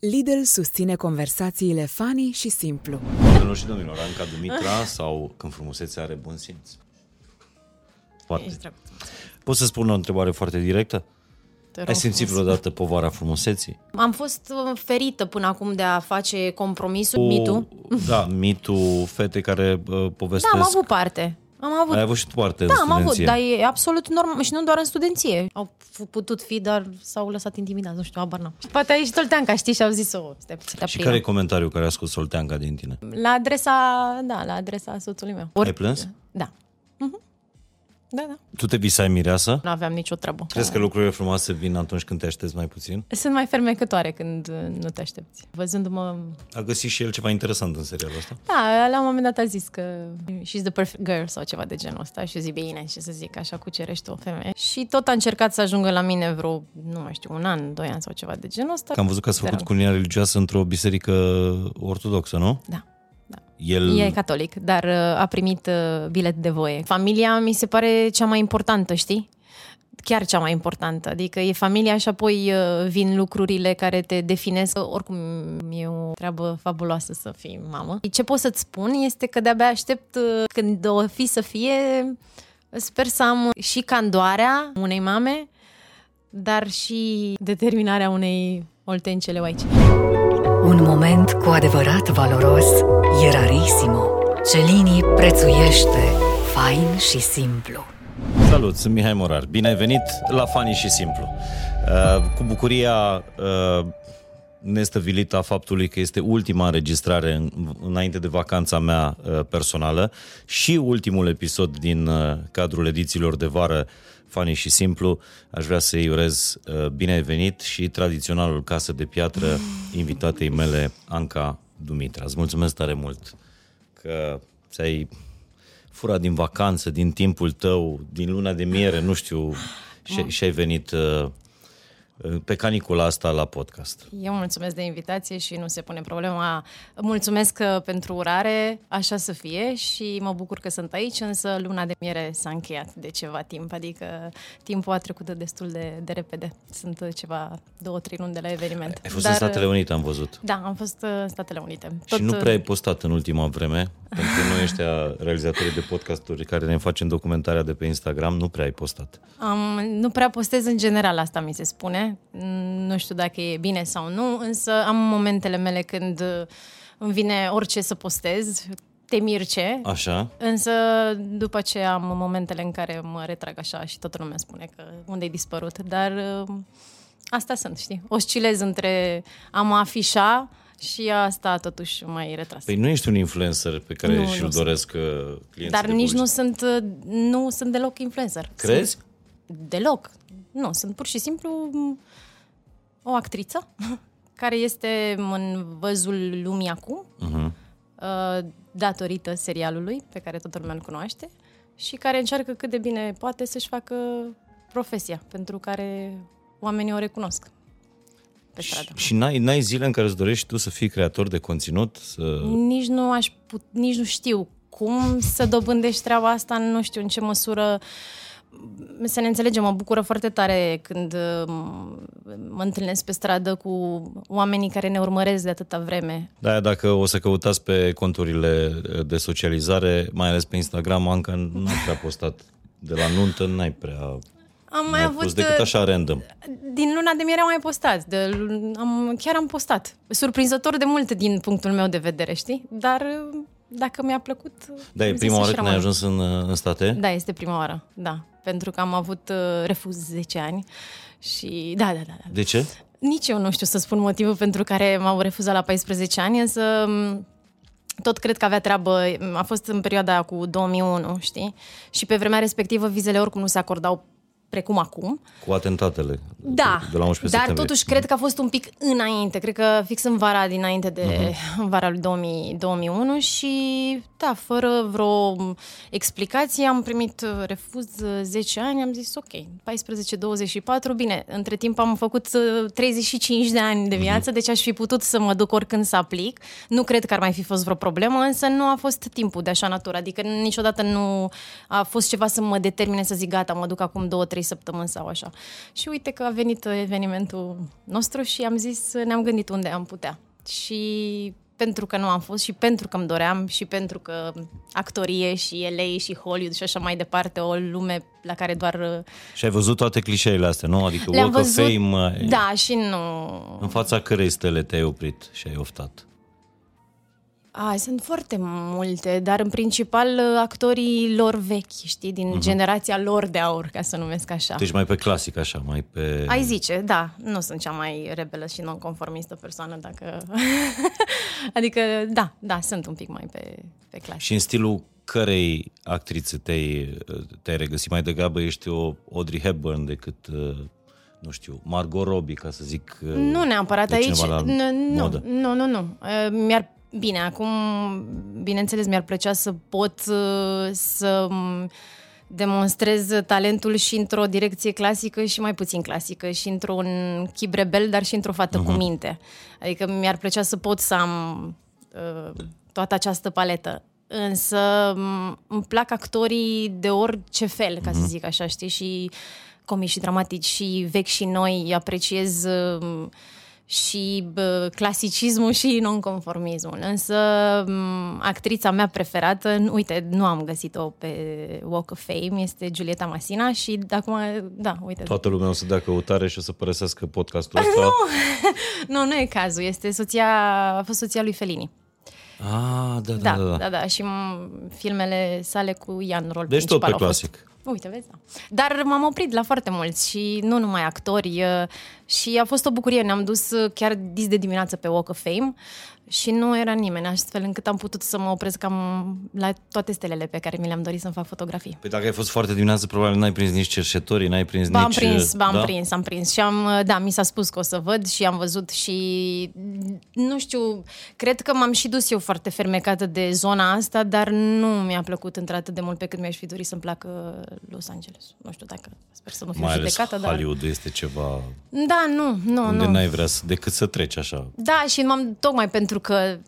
Lidl susține conversațiile funny și simplu. Domnilor și domnilor, Anca Dumitra sau când frumusețea are bun simț? Poate. Ești drăguț. Pot să spun o întrebare foarte directă? Te rog Ai simțit frumos. vreodată povara frumuseții? Am fost uh, ferită până acum de a face compromisul, mitul. Da, mitul, fete care uh, Da, povestesc. am avut parte. Am avut Ai avut și tu parte Da, în am avut, studenție. dar e absolut normal și nu doar în studenție. Au f- putut fi, dar s-au lăsat intimidați, nu știu, abar n-am. Și poate aici Tolteanca, știi, și au zis-o, stai puțin, te Și aprindem. care e comentariul care a scos Solteanca din tine? La adresa, da, la adresa soțului meu. Ai plâns? Da. Mhm. Da, da. Tu te visai mireasă? Nu aveam nicio treabă. Crezi că lucrurile frumoase vin atunci când te aștepți mai puțin? Sunt mai fermecătoare când uh, nu te aștepți. Văzându-mă... A găsit și el ceva interesant în serialul ăsta? Da, la un moment dat a zis că she's the perfect girl sau ceva de genul ăsta și eu zic bine, ce să zic, așa cucerești o femeie. Și tot a încercat să ajungă la mine vreo, nu mai știu, un an, doi ani sau ceva de genul ăsta. Că am văzut că ați făcut Dar- culinia religioasă într-o biserică ortodoxă, nu? Da. Da. El... E catolic, dar uh, a primit uh, bilet de voie. Familia mi se pare cea mai importantă, știi? Chiar cea mai importantă. Adică e familia și apoi uh, vin lucrurile care te definesc. Oricum e o treabă fabuloasă să fii mamă. Ce pot să-ți spun este că de-abia aștept uh, când o fi să fie, sper să am și candoarea unei mame, dar și determinarea unei oltencele aici. Un moment cu adevărat valoros e rarissimo. Celini prețuiește fain și simplu. Salut, sunt Mihai Morar. Bine ai venit la Fani și Simplu. Uh, cu bucuria uh, nestăvilită a faptului că este ultima înregistrare în, înainte de vacanța mea uh, personală și ultimul episod din uh, cadrul edițiilor de vară Fani și Simplu. Aș vrea să-i urez uh, bine ai venit și tradiționalul casă de piatră invitatei mele, Anca Dumitra. Îți mulțumesc tare mult că ți-ai furat din vacanță, din timpul tău, din luna de miere, nu știu, și, și ai venit uh, pe canicula asta la podcast. Eu mulțumesc de invitație și nu se pune problema. Mulțumesc uh, pentru urare, așa să fie și mă bucur că sunt aici, însă luna de miere s-a încheiat de ceva timp, adică timpul a trecut destul de, de repede. Sunt uh, ceva două, trei luni de la eveniment. Ai fost în Statele Unite, am văzut. Da, am fost uh, în Statele Unite. și nu uh, prea ai postat în ultima vreme, pentru că noi ăștia realizatorii de podcasturi care ne facem documentarea de pe Instagram, nu prea ai postat. Am, nu prea postez în general, asta mi se spune. Mm, Nu știu dacă e bine sau nu, însă am momentele mele când uh, îmi vine orice să postez, te mirce, Așa? însă după ce am momentele în care mă retrag așa și toată lumea spune că unde-ai dispărut, dar uh, asta sunt, știi? Oscilez între a mă afișa și asta totuși mai retras. Păi nu ești un influencer pe care Nu, și-l nu sunt. doresc uh, clienții Dar de nici nu publicitate. sunt, uh, nu sunt deloc influencer. Crezi? Sunt deloc. Nu, sunt pur și simplu m, o actriță care este în văzul lumii acum, Uh-huh. uh, datorită serialului pe care toată lumea îl cunoaște și care încearcă cât de bine poate să-și facă profesia pentru care oamenii o recunosc pe stradă. Și n-ai, n-ai zile în care îți dorești tu să fii creator de conținut? Să... Nici nu aș put, nici nu știu cum să dobândești treaba asta, nu știu în ce măsură să ne înțelegem, mă bucură foarte tare când uh, mă întâlnesc pe stradă cu oamenii care ne urmăresc de atâta vreme. Da, dacă o să căutați pe conturile de socializare, mai ales pe Instagram, Anca n-ai prea postat de la nuntă, n-ai prea Am mai n-ai avut... pus decât uh, așa random. Din luna de miere am mai postat. De, am, chiar am postat. Surprinzător de mult din punctul meu de vedere, știi? Dar uh, dacă mi-a plăcut... Da, e am zis prima să oară și când ai rămân. ajuns în, în state? Da, este prima oară, da. Pentru că am avut uh, refuz 10 ani și da, da, da, da. De ce? Nici eu nu știu să spun motivul pentru care m-au refuzat la 14 ani, însă m, tot cred că avea treabă, a fost în perioada cu 2001, știi? Și pe vremea respectivă vizele oricum nu se acordau precum acum. Cu atentatele Da, de la 11 dar septembrie. totuși cred că a fost un pic înainte, cred că fix în vara dinainte de Mhm. în vara lui 2000, 2001 și da, fără vreo explicație am primit uh, refuz uh, 10 ani, am zis ok, 14-24, bine, între timp am făcut uh, 35 de ani de Mhm. viață, deci aș fi putut să mă duc oricând să aplic, nu cred că ar mai fi fost vreo problemă, însă nu a fost timpul de așa natură, adică niciodată nu a fost ceva să mă determine să zic gata, mă duc acum 2-3 trei săptămâni sau așa. Și uite că a venit evenimentul nostru și am zis, ne-am gândit unde am putea. Și pentru că nu am fost și pentru că îmi doream și pentru că actorie și LA și Hollywood și așa mai departe, o lume la care doar... Și ai văzut toate clișeile astea, nu? Adică Le-am Walk văzut, of Fame, Da, și nu... în fața cărei stele te-ai oprit și ai oftat? A, sunt foarte multe, dar în principal actorii lor vechi, știi, din uh-huh. generația lor de aur, ca să numesc așa. Deci mai pe clasic așa, mai pe... Ai zice, da, nu sunt cea mai rebelă și non-conformistă persoană, dacă... adică, da, da, sunt un pic mai pe, pe clasic. Și în stilul cărei actrițe te-ai, te-ai regăsit? Mai degrabă ești o Audrey Hepburn decât, nu știu, Margot Robbie, ca să zic... Nu neapărat de aici. cineva la Nu, modă. nu, nu, nu. Mi-ar Bine, acum, bineînțeles, mi-ar plăcea să pot uh, să demonstrez talentul și într-o direcție clasică și mai puțin clasică și într-un chip rebel, dar și într-o fată uh-huh. cu minte. Adică mi-ar plăcea să pot să am uh, toată această paletă. Însă îmi plac actorii de orice fel, ca uh-huh. să zic așa, știi, și comici și dramatici și vechi și noi, apreciez uh, și bă, clasicismul și nonconformismul. Însă actrița mea preferată, uite, nu am găsit-o pe Walk of Fame, este Giulietta Masina și acum, da, uite. Toată lumea o să dea căutare și o să părăsească podcastul ăsta. nu, nu, nu e cazul, este soția, a fost soția lui Felini. Ah, da, da, Da, da. da. da, da și filmele sale cu Ian rol Deci tot principal pe au fost. Clasic. Uite, vezi, da. Dar m-am oprit la foarte mulți și nu numai actori uh, și a fost o bucurie. Ne-am dus uh, chiar dis de dimineață pe Walk of Fame și nu era nimeni, astfel încât am putut să mă opresc cam la toate stelele pe care mi le-am dorit să-mi fac fotografii. Păi dacă ai fost foarte dimineață, probabil n-ai prins nici cerșetorii, n-ai prins Ba, am nici... prins, ba, am da? prins, am prins. Și am, da, mi s-a spus că o să văd și am văzut și, nu știu, cred că m-am și dus eu foarte fermecată de zona asta, dar nu mi-a plăcut într-atât de mult pe cât mi-aș fi dorit să-mi placă Los Angeles. Nu știu dacă, sper să nu fiu Mai ales judecată, dar... Hollywood este ceva Da, nu, nu, unde nu. n-ai vrea să, decât să treci așa. Da, și m-am, tocmai pentru că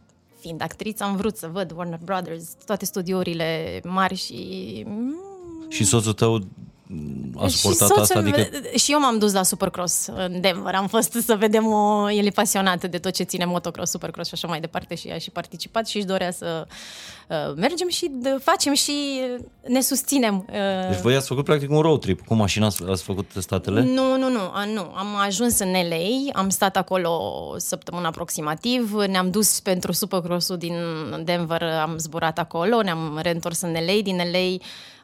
fiind actriță, am vrut să văd Warner Brothers, toate studiourile mari și... Și soțul tău a și suportat soțul asta? Adică meu- Și eu m-am dus la Supercross în Denver. Am fost să vedem o... El e pasionat de tot ce ține motocross, Supercross și așa mai departe și a și participat și își dorea să uh, mergem și de, facem și ne susținem. Uh, Deci voi ați făcut practic un road trip. Cu mașina ați, ați făcut statele? Nu, nu, nu, a, nu. Am ajuns în LA, am stat acolo o săptămână aproximativ, ne-am dus pentru Supercross-ul din Denver, am zburat acolo, ne-am reîntors în LA, din LA,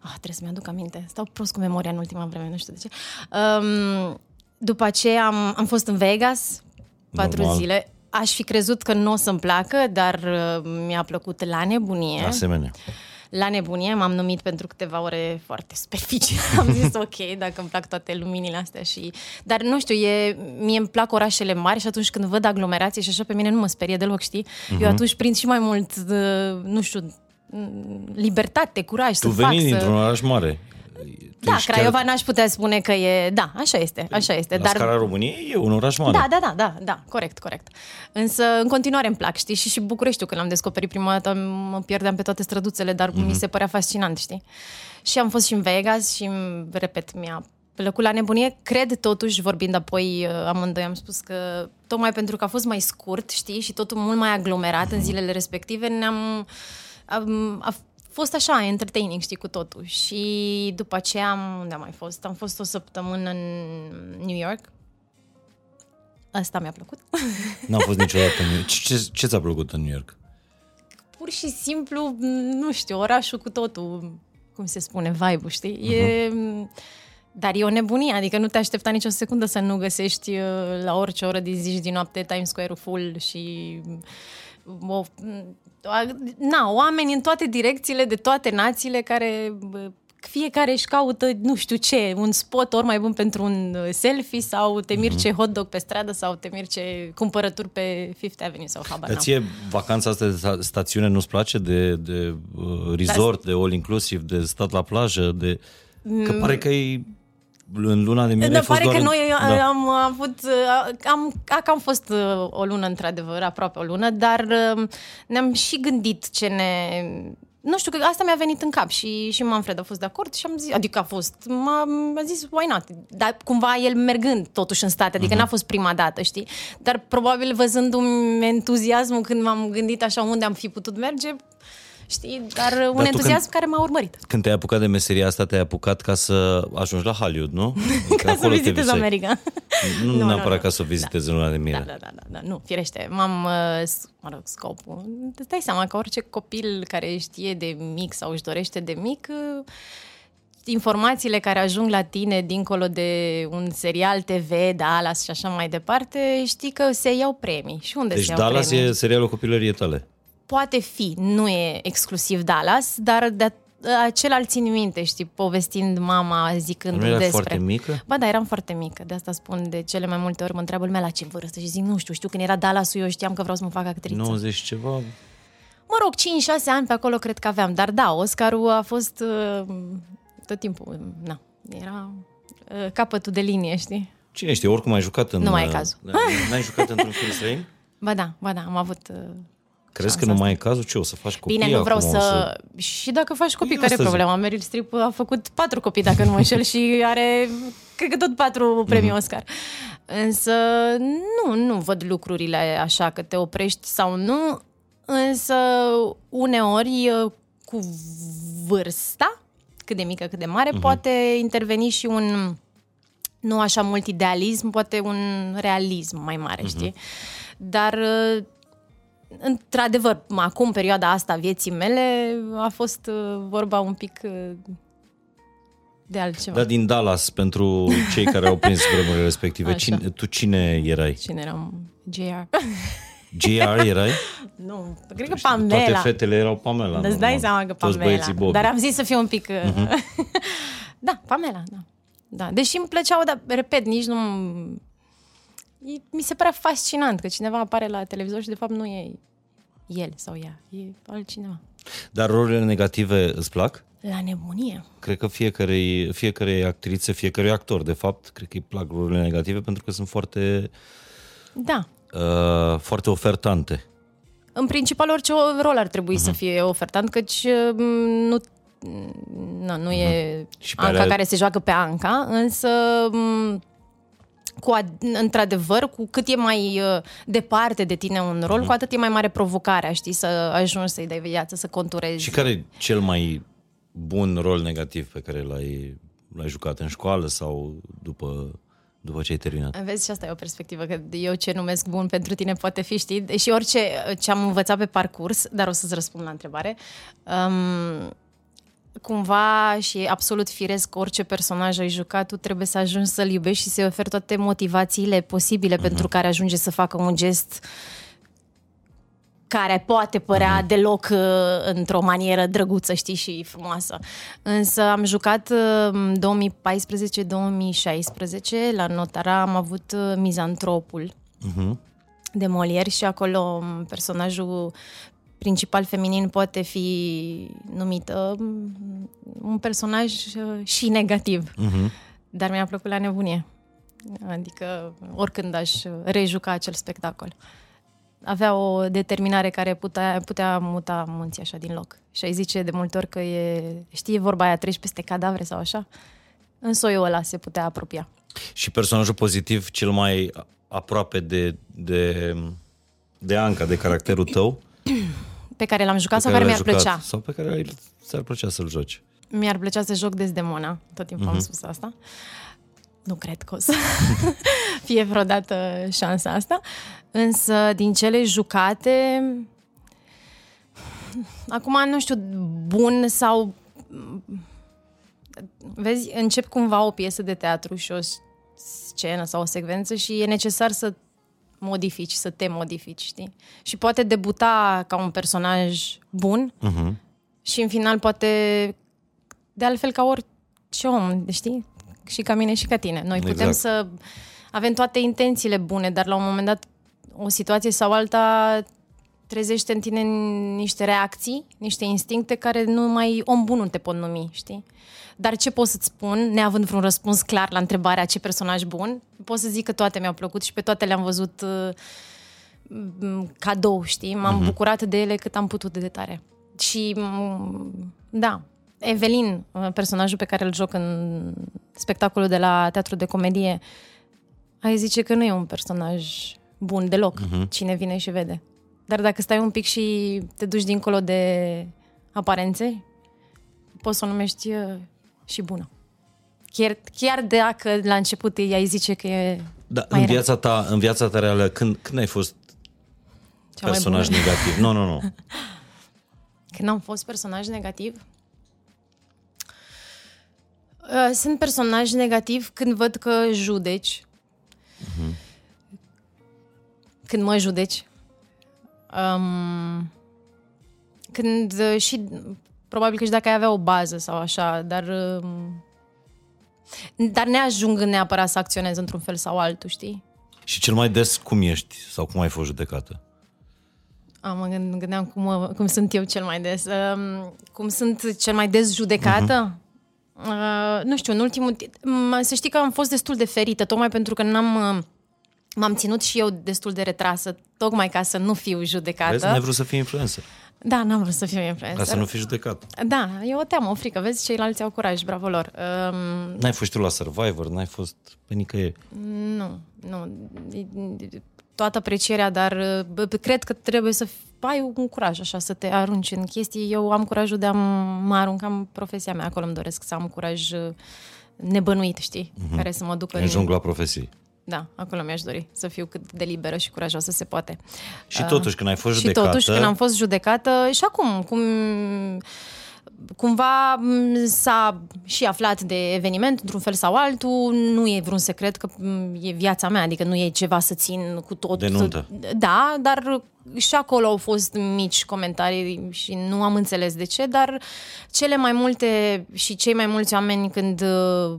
ah, trebuie să-mi aduc aminte, stau prost cu memoria în ultima vreme, nu știu de ce. Um, după aceea am, am fost în Vegas, patru Normal. zile. Aș fi crezut că nu o să-mi placă, dar uh, mi-a plăcut la nebunie. Asemenea. La nebunie m-am numit pentru câteva ore foarte superficii. Am zis ok, dacă îmi plac toate luminile astea și... Dar nu știu, e, mie îmi plac orașele mari și atunci când văd aglomerație și așa pe mine nu mă sperie deloc, știi? Uh-huh. Mhm. Eu atunci prind și mai mult, uh, nu știu, libertate, curaj Tu să fac, veni să... dintr-un oraș mare. Tu Da, ești Craiova chiar- n-aș putea spune că e... Da, așa este, așa este. La dar... scara României e un oraș mare. Da, da, da, da, da, corect, corect. Însă, în continuare îmi plac, știi, și, și Bucureștiul, când l-am descoperit prima dată, mă pierdeam pe toate străduțele, dar mm-hmm. mi se părea fascinant, știi? Și am fost și în Vegas și, repet, mi-a plăcut la nebunie. Cred, totuși, vorbind apoi, uh, amândoi am spus că, tocmai pentru că a fost mai scurt, știi, și totul mult mai aglomerat în zilele respective, ne-am... Am, a fost așa, entertaining, știi, cu totul. Și după aceea, am, unde am mai fost? Am fost o săptămână în New York, Asta mi-a plăcut. N-am fost niciodată în New York. Ce, ce, ce ți-a plăcut în New York? Pur și simplu, nu știu, orașul cu totul, cum se spune, vibe-ul, știi? Uh-huh. E, dar e o nebunie, adică nu te aștepta nicio secundă să nu găsești uh, la orice oră din zi și din noapte Times Square-ul full și o, na, oameni în toate direcțiile, de toate națiile care bă, fiecare își caută, nu știu ce, un spot ori mai bun pentru un uh, selfie sau te mirce hot dog pe stradă sau te mirce cumpărături pe Fifth Avenue sau habar Dar n-am. ție vacanța asta de sta- stațiune nu-ți place? De, de uh, resort, de all inclusiv, de stat la plajă, de... Că pare că e în luna de miere ai Da, fost pare că doar noi în... da. am avut, uh, am, a cam fost uh, o lună într-adevăr, aproape o lună, dar uh, ne-am și gândit ce ne nu știu, că asta mi-a venit în cap și, și Manfred a fost de acord și am zis, adică a fost, m-a, a zis, why not? Dar cumva el mergând totuși în state, adică uh-huh. n-a fost prima dată, știi? Dar probabil văzându-mi entuziasmul când m-am gândit așa unde am fi putut merge, știi? Dar un Dar entuziasm când- care m-a urmărit. Când te-ai apucat de meseria asta, te-ai apucat ca să ajungi la Hollywood, nu? Adică Ca să acolo te vizitez visai. America. Nu, Nu, nu, neapărat nu. ca să o vizitezi în luna de miere. Da, da, da, da, da, nu, firește. M-am, uh, s- mă rog, scopul. Îți dai seama că orice copil care știe de mic sau își dorește de mic, uh, informațiile care ajung la tine dincolo de un serial TV, Dallas și așa mai departe, știi că se iau premii. Și unde Deci se iau Dallas premii? e serialul copilăriei tale. Poate fi, nu e exclusiv Dallas, dar de acela îl țin minte, știi, povestind mama, zicând Nu era despre... foarte mică? Ba da, eram foarte mică, de asta spun de cele mai multe ori mă întreabă lumea la ce vârstă și zic, nu știu, știu când era Dallas-ul, eu știam că vreau să mă fac actriță. 90 ceva. Mă rog, 5-6 ani pe acolo cred că aveam, dar da, Oscarul a fost uh, tot timpul, na, era uh, capătul de linie, știi? Cine știe, oricum ai jucat în... Nu mai e uh, cazul. N-ai jucat într-un film străin? Ba da, ba da, am avut... Uh, Crezi că șansa nu mai e cazul? Ce, o să faci copii Bine, nu vreau acum? să... O să... Și dacă faci copii, Eu care e asta zic. problema? Meryl Streep a făcut patru copii, dacă nu mă înșel, și are, cred că tot patru premii Mhm. Oscar. Însă, nu, nu văd lucrurile așa, că te oprești sau nu, însă uneori cu vârsta, cât de mică, cât de mare, poate interveni și un nu așa mult idealism, poate un realism mai mare, știi? Dar într-adevăr, acum, perioada asta a vieții mele, a fost uh, vorba un pic uh, de altceva. Da, din Dallas, pentru cei care au prins vremurile respective, Așa. cine, tu cine erai? Cine eram? JR? GR erai? nu, cred că Toate Pamela. fetele erau Pamela. Îți dai normal. seama că Toți Pamela. băieții Bobby. Dar am zis să fiu un pic... Uh... da, Pamela, da. da. Deși îmi plăceau, dar, repet, nici nu... E- Mi se părea fascinant că cineva apare la televizor și de fapt nu e el sau ea, e altcineva. Dar rolurile negative îți plac? La nebunie. Cred că fiecare, fiecare actriță, fiecare actor, de fapt, cred că îi plac rolurile negative pentru că sunt foarte, Da. uh, foarte ofertante. În principal, orice rol ar trebui Mhm. să fie ofertant, căci mm, nu, nu, nu e Mhm. Și pe Anca alea- care se joacă pe Anca, însă mm, cu ad- într-adevăr, cu cât e mai uh, departe de tine un rol, Mhm. cu atât e mai mare provocarea, știi, să ajungi să-i dai viață, să conturezi. Și care e cel mai bun rol negativ pe care l-ai, l-ai jucat în școală sau după, după ce ai terminat? Vezi, și asta e o perspectivă, că eu ce numesc bun pentru tine poate fi, știi, și orice ce am învățat pe parcurs, dar o să-ți răspund la întrebare, um, cumva și e absolut firesc orice personaj ai jucat, tu trebuie să ajungi să-l iubești și să-i oferi toate motivațiile posibile uh-huh. pentru care ajunge să facă un gest care poate părea uh-huh. deloc uh, într-o manieră drăguță, știi, și frumoasă. Însă am jucat uh, 2014-2016, la Notara am avut uh, Mizantropul Uh-huh. de Molière și acolo um, personajul principal feminin poate fi numit uh, un personaj uh, și negativ. Uh-huh. Dar mi-a plăcut la nebunie. Adică oricând aș rejuca acel spectacol. Avea o determinare care putea, putea muta munții așa din loc. Și ai zice de multe ori că e, știi, vorba aia, treci peste cadavre sau așa. În soiul ăla se putea apropia. Și personajul pozitiv cel mai aproape de, de, de Anca, de caracterul tău? Pe care l-am jucat pe sau care l-ai mi-ar jucat, plăcea. Sau pe care ai- ți-ar plăcea să-l joci. Mi-ar plăcea să joc Desdemona, tot timpul Mhm. am spus asta. Nu cred că o să fie vreodată șansa asta. Însă, din cele jucate, acum nu știu, bun sau... Vezi, încep cumva o piesă de teatru și o scenă sau o secvență și e necesar să modifici, să te modifici, știi? Și poate debuta ca un personaj bun, Uh-huh. și în final poate, de altfel ca orice om, știi? Și ca mine și ca tine. Noi putem Exact. să avem toate intențiile bune, dar la un moment dat o situație sau alta trezește în tine niște reacții, niște instincte care numai om bun nu te pot numi, știi? Dar ce pot să-ți spun, neavând vreun răspuns clar la întrebarea ce personaj bun, pot să zic că toate mi-au plăcut și pe toate le-am văzut uh, m, cadou, știi? M-am uh-huh. bucurat de ele cât am putut de tare. Și și, m, da, Evelin, uh, personajul pe care îl joc în spectacolul de la Teatru de Comedie, ai zice că nu e un personaj bun deloc, uh-huh. cine vine și vede. Dar dacă stai un pic și te duci dincolo de aparențe, poți să o numești uh, și bună. Chiar, chiar dacă la început i-ai zice că e Da, mai în rea. viața, ta, în viața ta reală, când, când ai fost Cea mai personaj bună. negativ? Nu, nu, nu. Când am fost personaj negativ? Uh, Sunt personaj negativ când văd că judeci. Când mă judeci. Um, când uh, și probabil că și dacă ai avea o bază sau așa, dar um, dar ne ajung neapărat să acționez într-un fel sau altul, știi? Și cel mai des cum ești sau cum ai fost judecată? Am mă gând- gândeam cum, mă- cum sunt eu cel mai des. Um, cum sunt cel mai des judecată? Uh, nu știu, în ultimul timp... m- Să știi că am fost destul de ferită, tocmai pentru că n-am... uh, M-am ținut și eu destul de retrasă, tocmai ca să nu fiu judecată. Vezi, n-ai vrut să fii influencer, Da, n-am vrut să fiu influencer. ca să nu fii judecat. Da, e o teamă, o frică. Vezi, ceilalți au curaj, bravo lor. Um, N-ai fost tu la Survivor, n-ai fost pe nicăieri. Nu, nu. Toată aprecierea, dar bă, bă, cred că trebuie să f- ai un curaj așa, să te arunci în chestii. Eu am curajul de a m- mă arunca în profesia mea. Acolo îmi doresc să am curaj uh, nebănuit, știi? Uh-huh. Care să mă ducă În jungla profesiei. Da, acolo mi-aș dori să fiu cât de liberă și curajoasă se poate. Și totuși, când ai fost Și judecată... totuși, când am fost judecată, și acum, cum cumva m, s-a și aflat de eveniment într-un fel sau altul, nu e vreun secret că m, e viața mea, adică nu e ceva să țin cu tot. De nuntă. Da, dar și acolo au fost mici comentarii și nu am înțeles de ce, dar cele mai multe și cei mai mulți oameni când uh,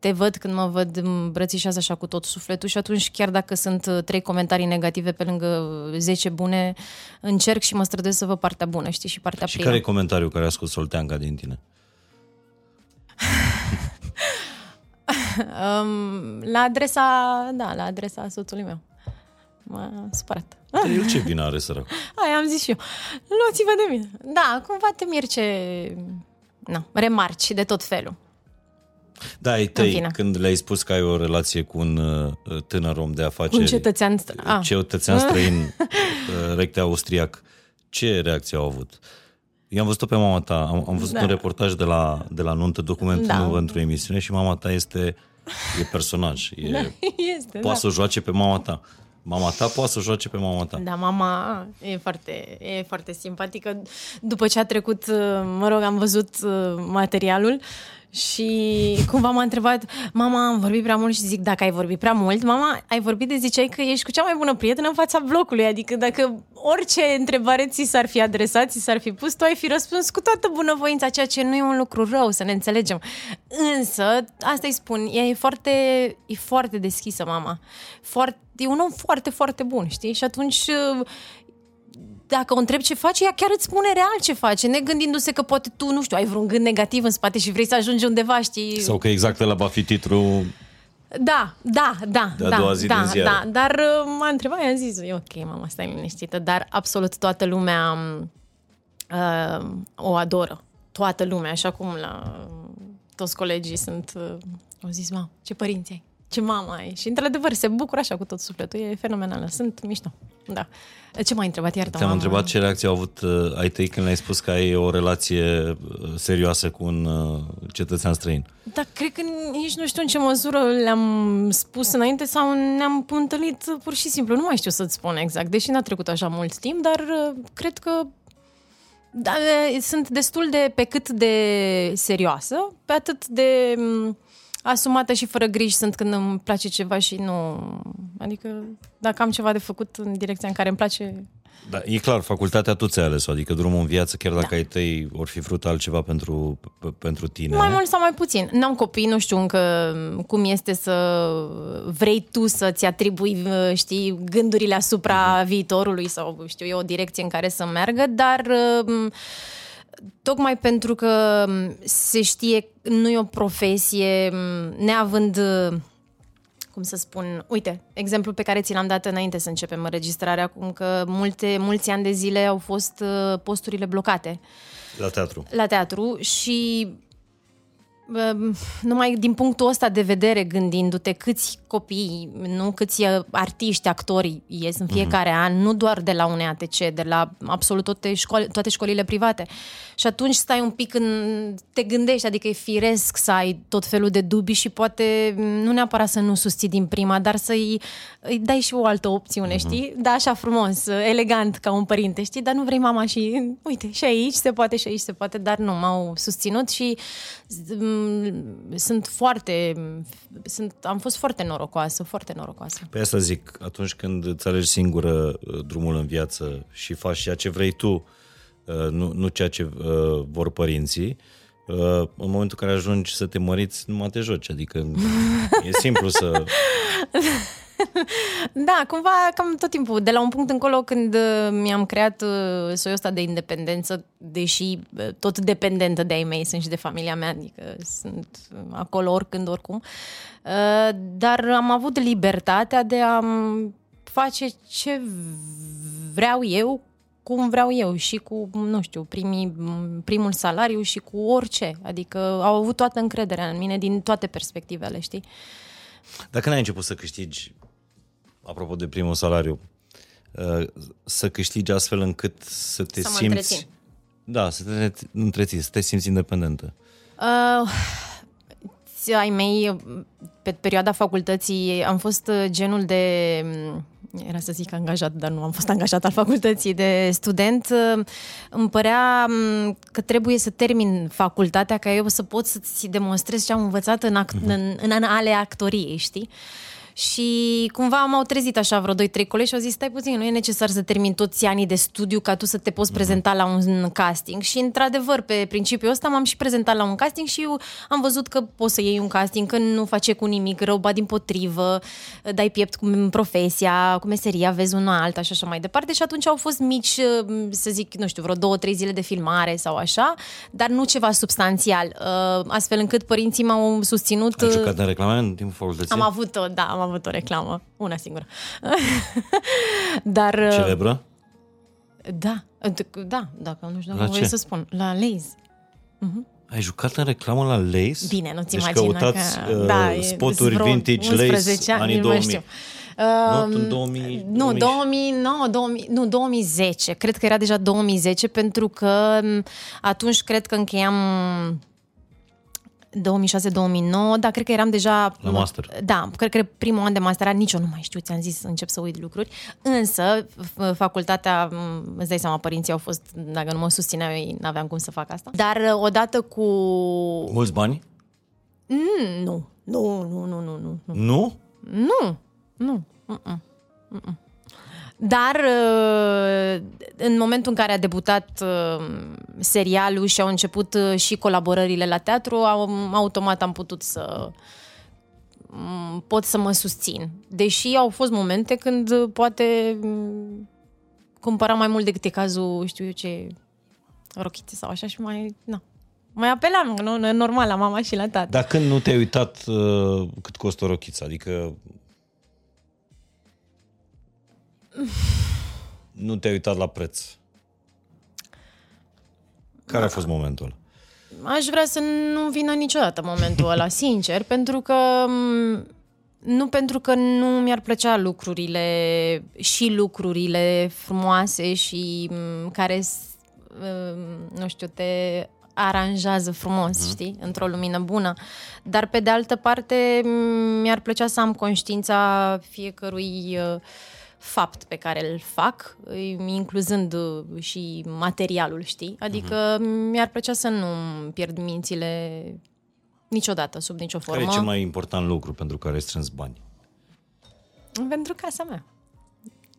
te văd când mă văd îmi îmbrățișează așa cu tot sufletul și atunci chiar dacă sunt uh, trei comentarii negative pe lângă 10 bune, încerc și mă străduiesc să văd partea bună, știi, și partea Și plină. care e comentariul care a scos solteanca din tine? Um, la adresa, da, la adresa soțului meu. M-a supărat. Dar el ce vină are sărac? Aia am zis și eu. Luați-vă de mine. Da, cumva te mir ce... Na, remarci de tot felul. Da, ai În tăi, fine. când le-ai spus că ai o relație cu un uh, tânăr om de afaceri, Un cetățean... str- Ah. cetățean străin, uh, recte austriac, ce reacție au avut? Eu am văzut-o pe mama ta, am, am văzut Da. un reportaj de la, de la nuntă, documentul Da. nu într-o emisiune și mama ta este e personaj. E, Este, poate să o joace pe mama ta. Mama ta poate să o joace pe mama ta. Da, mama e foarte, e foarte simpatică. După ce a trecut, mă rog, am văzut uh, materialul și cumva m-a întrebat, mama, am vorbit prea mult și zic, dacă ai vorbit prea mult, mama, ai vorbit de ziceai că ești cu cea mai bună prietenă în fața blocului, adică dacă orice întrebare ți s-ar fi adresat, ți s-ar fi pus, tu ai fi răspuns cu toată bunăvoința, ceea ce nu e un lucru rău, să ne înțelegem. Însă, asta îi spun, ea e foarte, e foarte deschisă, mama. Foarte, e un om foarte, foarte bun, știi? Și atunci dacă o întrebi ce face, ea chiar îți spune real ce face, ne gândindu-se că poate tu, nu știu, ai vreun gând negativ în spate și vrei să ajungi undeva, știi? Sau că exact ăla va fi titlul Da, da, da, De a da, doua zi da, din ziare. da, dar uh, m-a întrebat, i-am zis, e ok, mama, stai liniștită, dar absolut toată lumea uh, o adoră. Toată lumea, așa cum la toți colegii sunt, uh, au zis, mamă, ce părinți ai, ce mamă ai. Și într-adevăr se bucură așa cu tot sufletul, e fenomenală, sunt mișto. Da. Ce m-ai întrebat, iartă Te-am întrebat ce reacție au avut uh, ai tăi când le-ai spus că ai o relație uh, serioasă cu un uh, cetățean străin. Da, cred că nici nu știu în ce măsură le-am spus înainte sau ne-am întâlnit uh, pur și simplu. Nu mai știu să-ți spun exact, deși n-a trecut așa mult timp, dar uh, cred că da, e, sunt destul de pe cât de serioasă, pe atât de m, asumată și fără griji sunt când îmi place ceva și nu... Adică dacă am ceva de făcut în direcția în care îmi place, Da, e clar, facultatea tu ți-ai ales adică drumul în viață, chiar dacă da. ai tăi or fi vrut altceva pentru, p- pentru tine. Mai mult sau mai puțin. N-am copii, nu știu încă cum este să vrei tu să-ți atribui, știi, gândurile asupra viitorului sau, știu eu, o direcție în care să meargă, dar um, tocmai pentru că se știe, nu e o profesie, neavând cum să spun, uite, exemplul pe care ți l-am dat înainte să începem înregistrarea, cum că multe, mulți ani de zile au fost uh, posturile blocate La teatru. la teatru și um, numai din punctul ăsta de vedere, gândindu-te câți copii, nu câți uh, artiști, actori ies în fiecare mm-hmm. an, nu doar de la UNEATC, de la absolut toate, școli, toate școlile private. Și atunci stai un pic în... te gândești, adică e firesc să ai tot felul de dubii și poate nu neapărat să nu susții din prima, dar să-i îi dai și o altă opțiune, mm-hmm. știi? Da, așa frumos, elegant ca un părinte, știi? Dar nu vrei mama și, uite, și aici se poate, și aici se poate, dar nu, m-au susținut și mm, sunt foarte, sunt, am fost foarte norocoasă, foarte norocoasă. Pe asta zic, atunci când îți alegi singură uh, drumul în viață și faci ceea ce vrei tu, uh, nu, nu ceea ce uh, vor părinții, uh, în momentul în care ajungi să te măriți, nu mai te joci. Adică e simplu să... Da, cumva cam tot timpul, de la un punct încolo când uh, mi-am creat uh, soiul ăsta de independență, deși uh, tot dependentă de ai mei, sunt și de familia mea, adică sunt uh, acolo oricând, oricum, uh, dar am avut libertatea de a face ce vreau eu, cum vreau eu și cu, nu știu, primii, primul salariu și cu orice. Adică au avut toată încrederea în mine din toate perspectivele, știi? Dacă n-ai început să câștigi, apropo de primul salariu, uh, să câștigi astfel încât să te Să mă simți... întrețin. Da, să te întreții, să te simți independentă. Uh, ți- ai mei, pe perioada facultății, am fost uh, genul de... Era să zic angajat, dar nu am fost angajat al facultății de student. Uh, Îmi părea um, că trebuie să termin facultatea ca eu să pot să-ți demonstrez ce am învățat în, act- în, în ale actoriei, știi? Și cumva m-au trezit așa vreo 2-3 colegi și au zis, stai puțin, nu e necesar să termin toți anii de studiu ca tu să te poți prezenta la un casting. Și într-adevăr, pe principiul ăsta m-am și prezentat la un casting și eu am văzut că poți să iei un casting, că nu face cu nimic rău, ba din potrivă, dai piept cu profesia, cu meseria, vezi una alta și așa mai departe. Și atunci au fost mici, să zic, nu știu, vreo două, trei zile de filmare sau așa, dar nu ceva substanțial. Uh, Astfel încât părinții m-au susținut... Ai jucat în reclame în timpul facultății? Am avut o, da, am avut o reclamă, una singură. Dar... uh, Celebră? Da, da, dacă nu știu La dacă voi ce? să spun. La Lays. Ai jucat în reclamă la Lays? Bine, nu-ți deci imagina căutați că... uh, da, e- spoturi vreo vintage Lays 11 ani, anii nu mai 2000. știu. Nu, în 2000, Nu, 2009, 2000, nu, 2010. Cred că era deja 2010 pentru că m, atunci cred că încheiam 2006-2009, dar cred că eram deja... La master. Da, cred că primul an de master, era nici eu nu mai știu, ți-am zis să încep să uit lucruri. Însă, f- facultatea, m, îți dai seama, părinții au fost, dacă nu mă susțineau ei, n-aveam cum să fac asta. Dar odată cu... Mulți bani? Mm, nu, nu, nu, nu, nu, nu. Nu? Nu, nu. Mm-mm. Mm-mm. Dar uh, în momentul în care a debutat uh, serialul și au început uh, și colaborările la teatru, au- automat am putut să m, pot să mă susțin. Deși au fost momente când uh, poate m, cumpăram mai mult decât e cazul, știu eu ce, rochite sau așa și mai, na, mai apelam, nu, e normal, la mama și la tată. Dar când nu te-ai uitat uh, cât costă o rochiță? Adică nu te-ai uitat la preț. Care a fost momentul ăla? Aș vrea să nu vină niciodată momentul ăla, sincer, pentru că m, nu pentru că nu mi-ar plăcea lucrurile și lucrurile frumoase și m, care s- m, nu știu, te aranjează frumos, știi, într-o lumină bună. Dar pe de altă parte m, mi-ar plăcea să am conștiința fiecărui uh, fapt pe care îl fac, incluzând uh, și materialul, știi? Adică mi-ar plăcea să nu pierd mințile niciodată, sub nicio Care formă. e cel mai important lucru pentru care ai strâns bani? Pentru casa mea.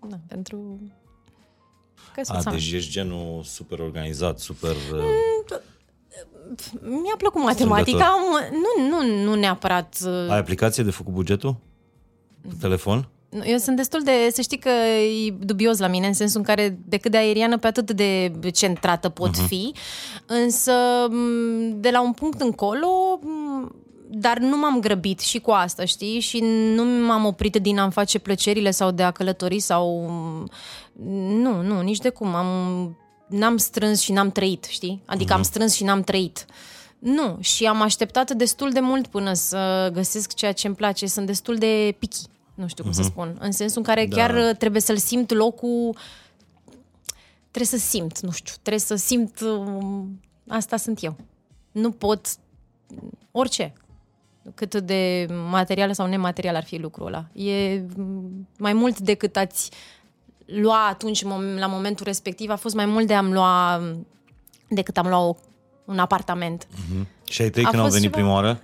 Da, pentru A, căsuța mea. deci ești genul super organizat, super... uh, Mi-a plăcut matematica, am, nu, nu, nu neapărat... uh, Ai aplicație de făcut bugetul? Pe telefon? Nu, Eu sunt destul de, să știi că e dubios la mine, în sensul în care de cât de aeriană pe atât de centrată pot Mhm. fi, însă m, de la un punct încolo m, dar nu m-am grăbit și cu asta, știi? Și nu m-am oprit din a-mi face plăcerile sau de a călători sau... Nu, nu, nici de cum. Am, n-am strâns și n-am trăit, știi? Adică mm-hmm. am strâns și n-am trăit. Nu, și am așteptat destul de mult până să găsesc ceea ce îmi place. Sunt destul de pichi, nu știu cum mm-hmm. să spun. În sensul în care da. chiar trebuie să-l simt locul... Trebuie să simt, nu știu, trebuie să simt... um, Asta sunt eu. Nu pot orice. Cât de material sau nematerial ar fi lucrul ăla. E mm, mai mult decât ați lua atunci, mom- la momentul respectiv, a fost mai mult de a-mi lua mm, decât am luat o, un apartament. Și ai tăi A când au fost venit ceva- prima oară?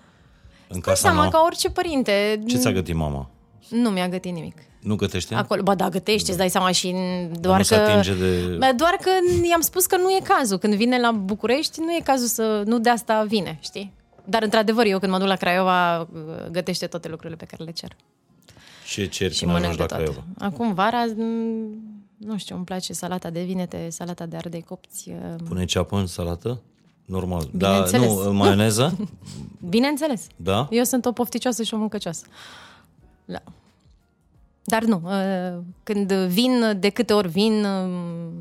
În Dai casa seama, nouă? ca orice părinte. Ce ți-a gătit mama? Nu mi-a gătit nimic. Nu gătește? Acolo, ba da, gătește, îți dai seama și doar nu că... se atinge de... Bă, Doar că i-am spus că nu e cazul. Când vine la București, nu e cazul să... Nu de asta vine, știi? Dar, într-adevăr, eu când mă duc la Craiova, gătește toate lucrurile pe care le cer. Ce ceri Și când ajungi mănânc de la tot. Craiova? Acum, vara, m, nu știu, îmi place salata de vinete, salata de ardei copți. uh, Pune ceapă în salată? Normal. Da, Bineînțeles. nu, maioneză? Bineînțeles. Da? Eu sunt o pofticioasă și o mâncăcioasă. Da. Dar nu, uh, când vin, de câte ori vin, uh,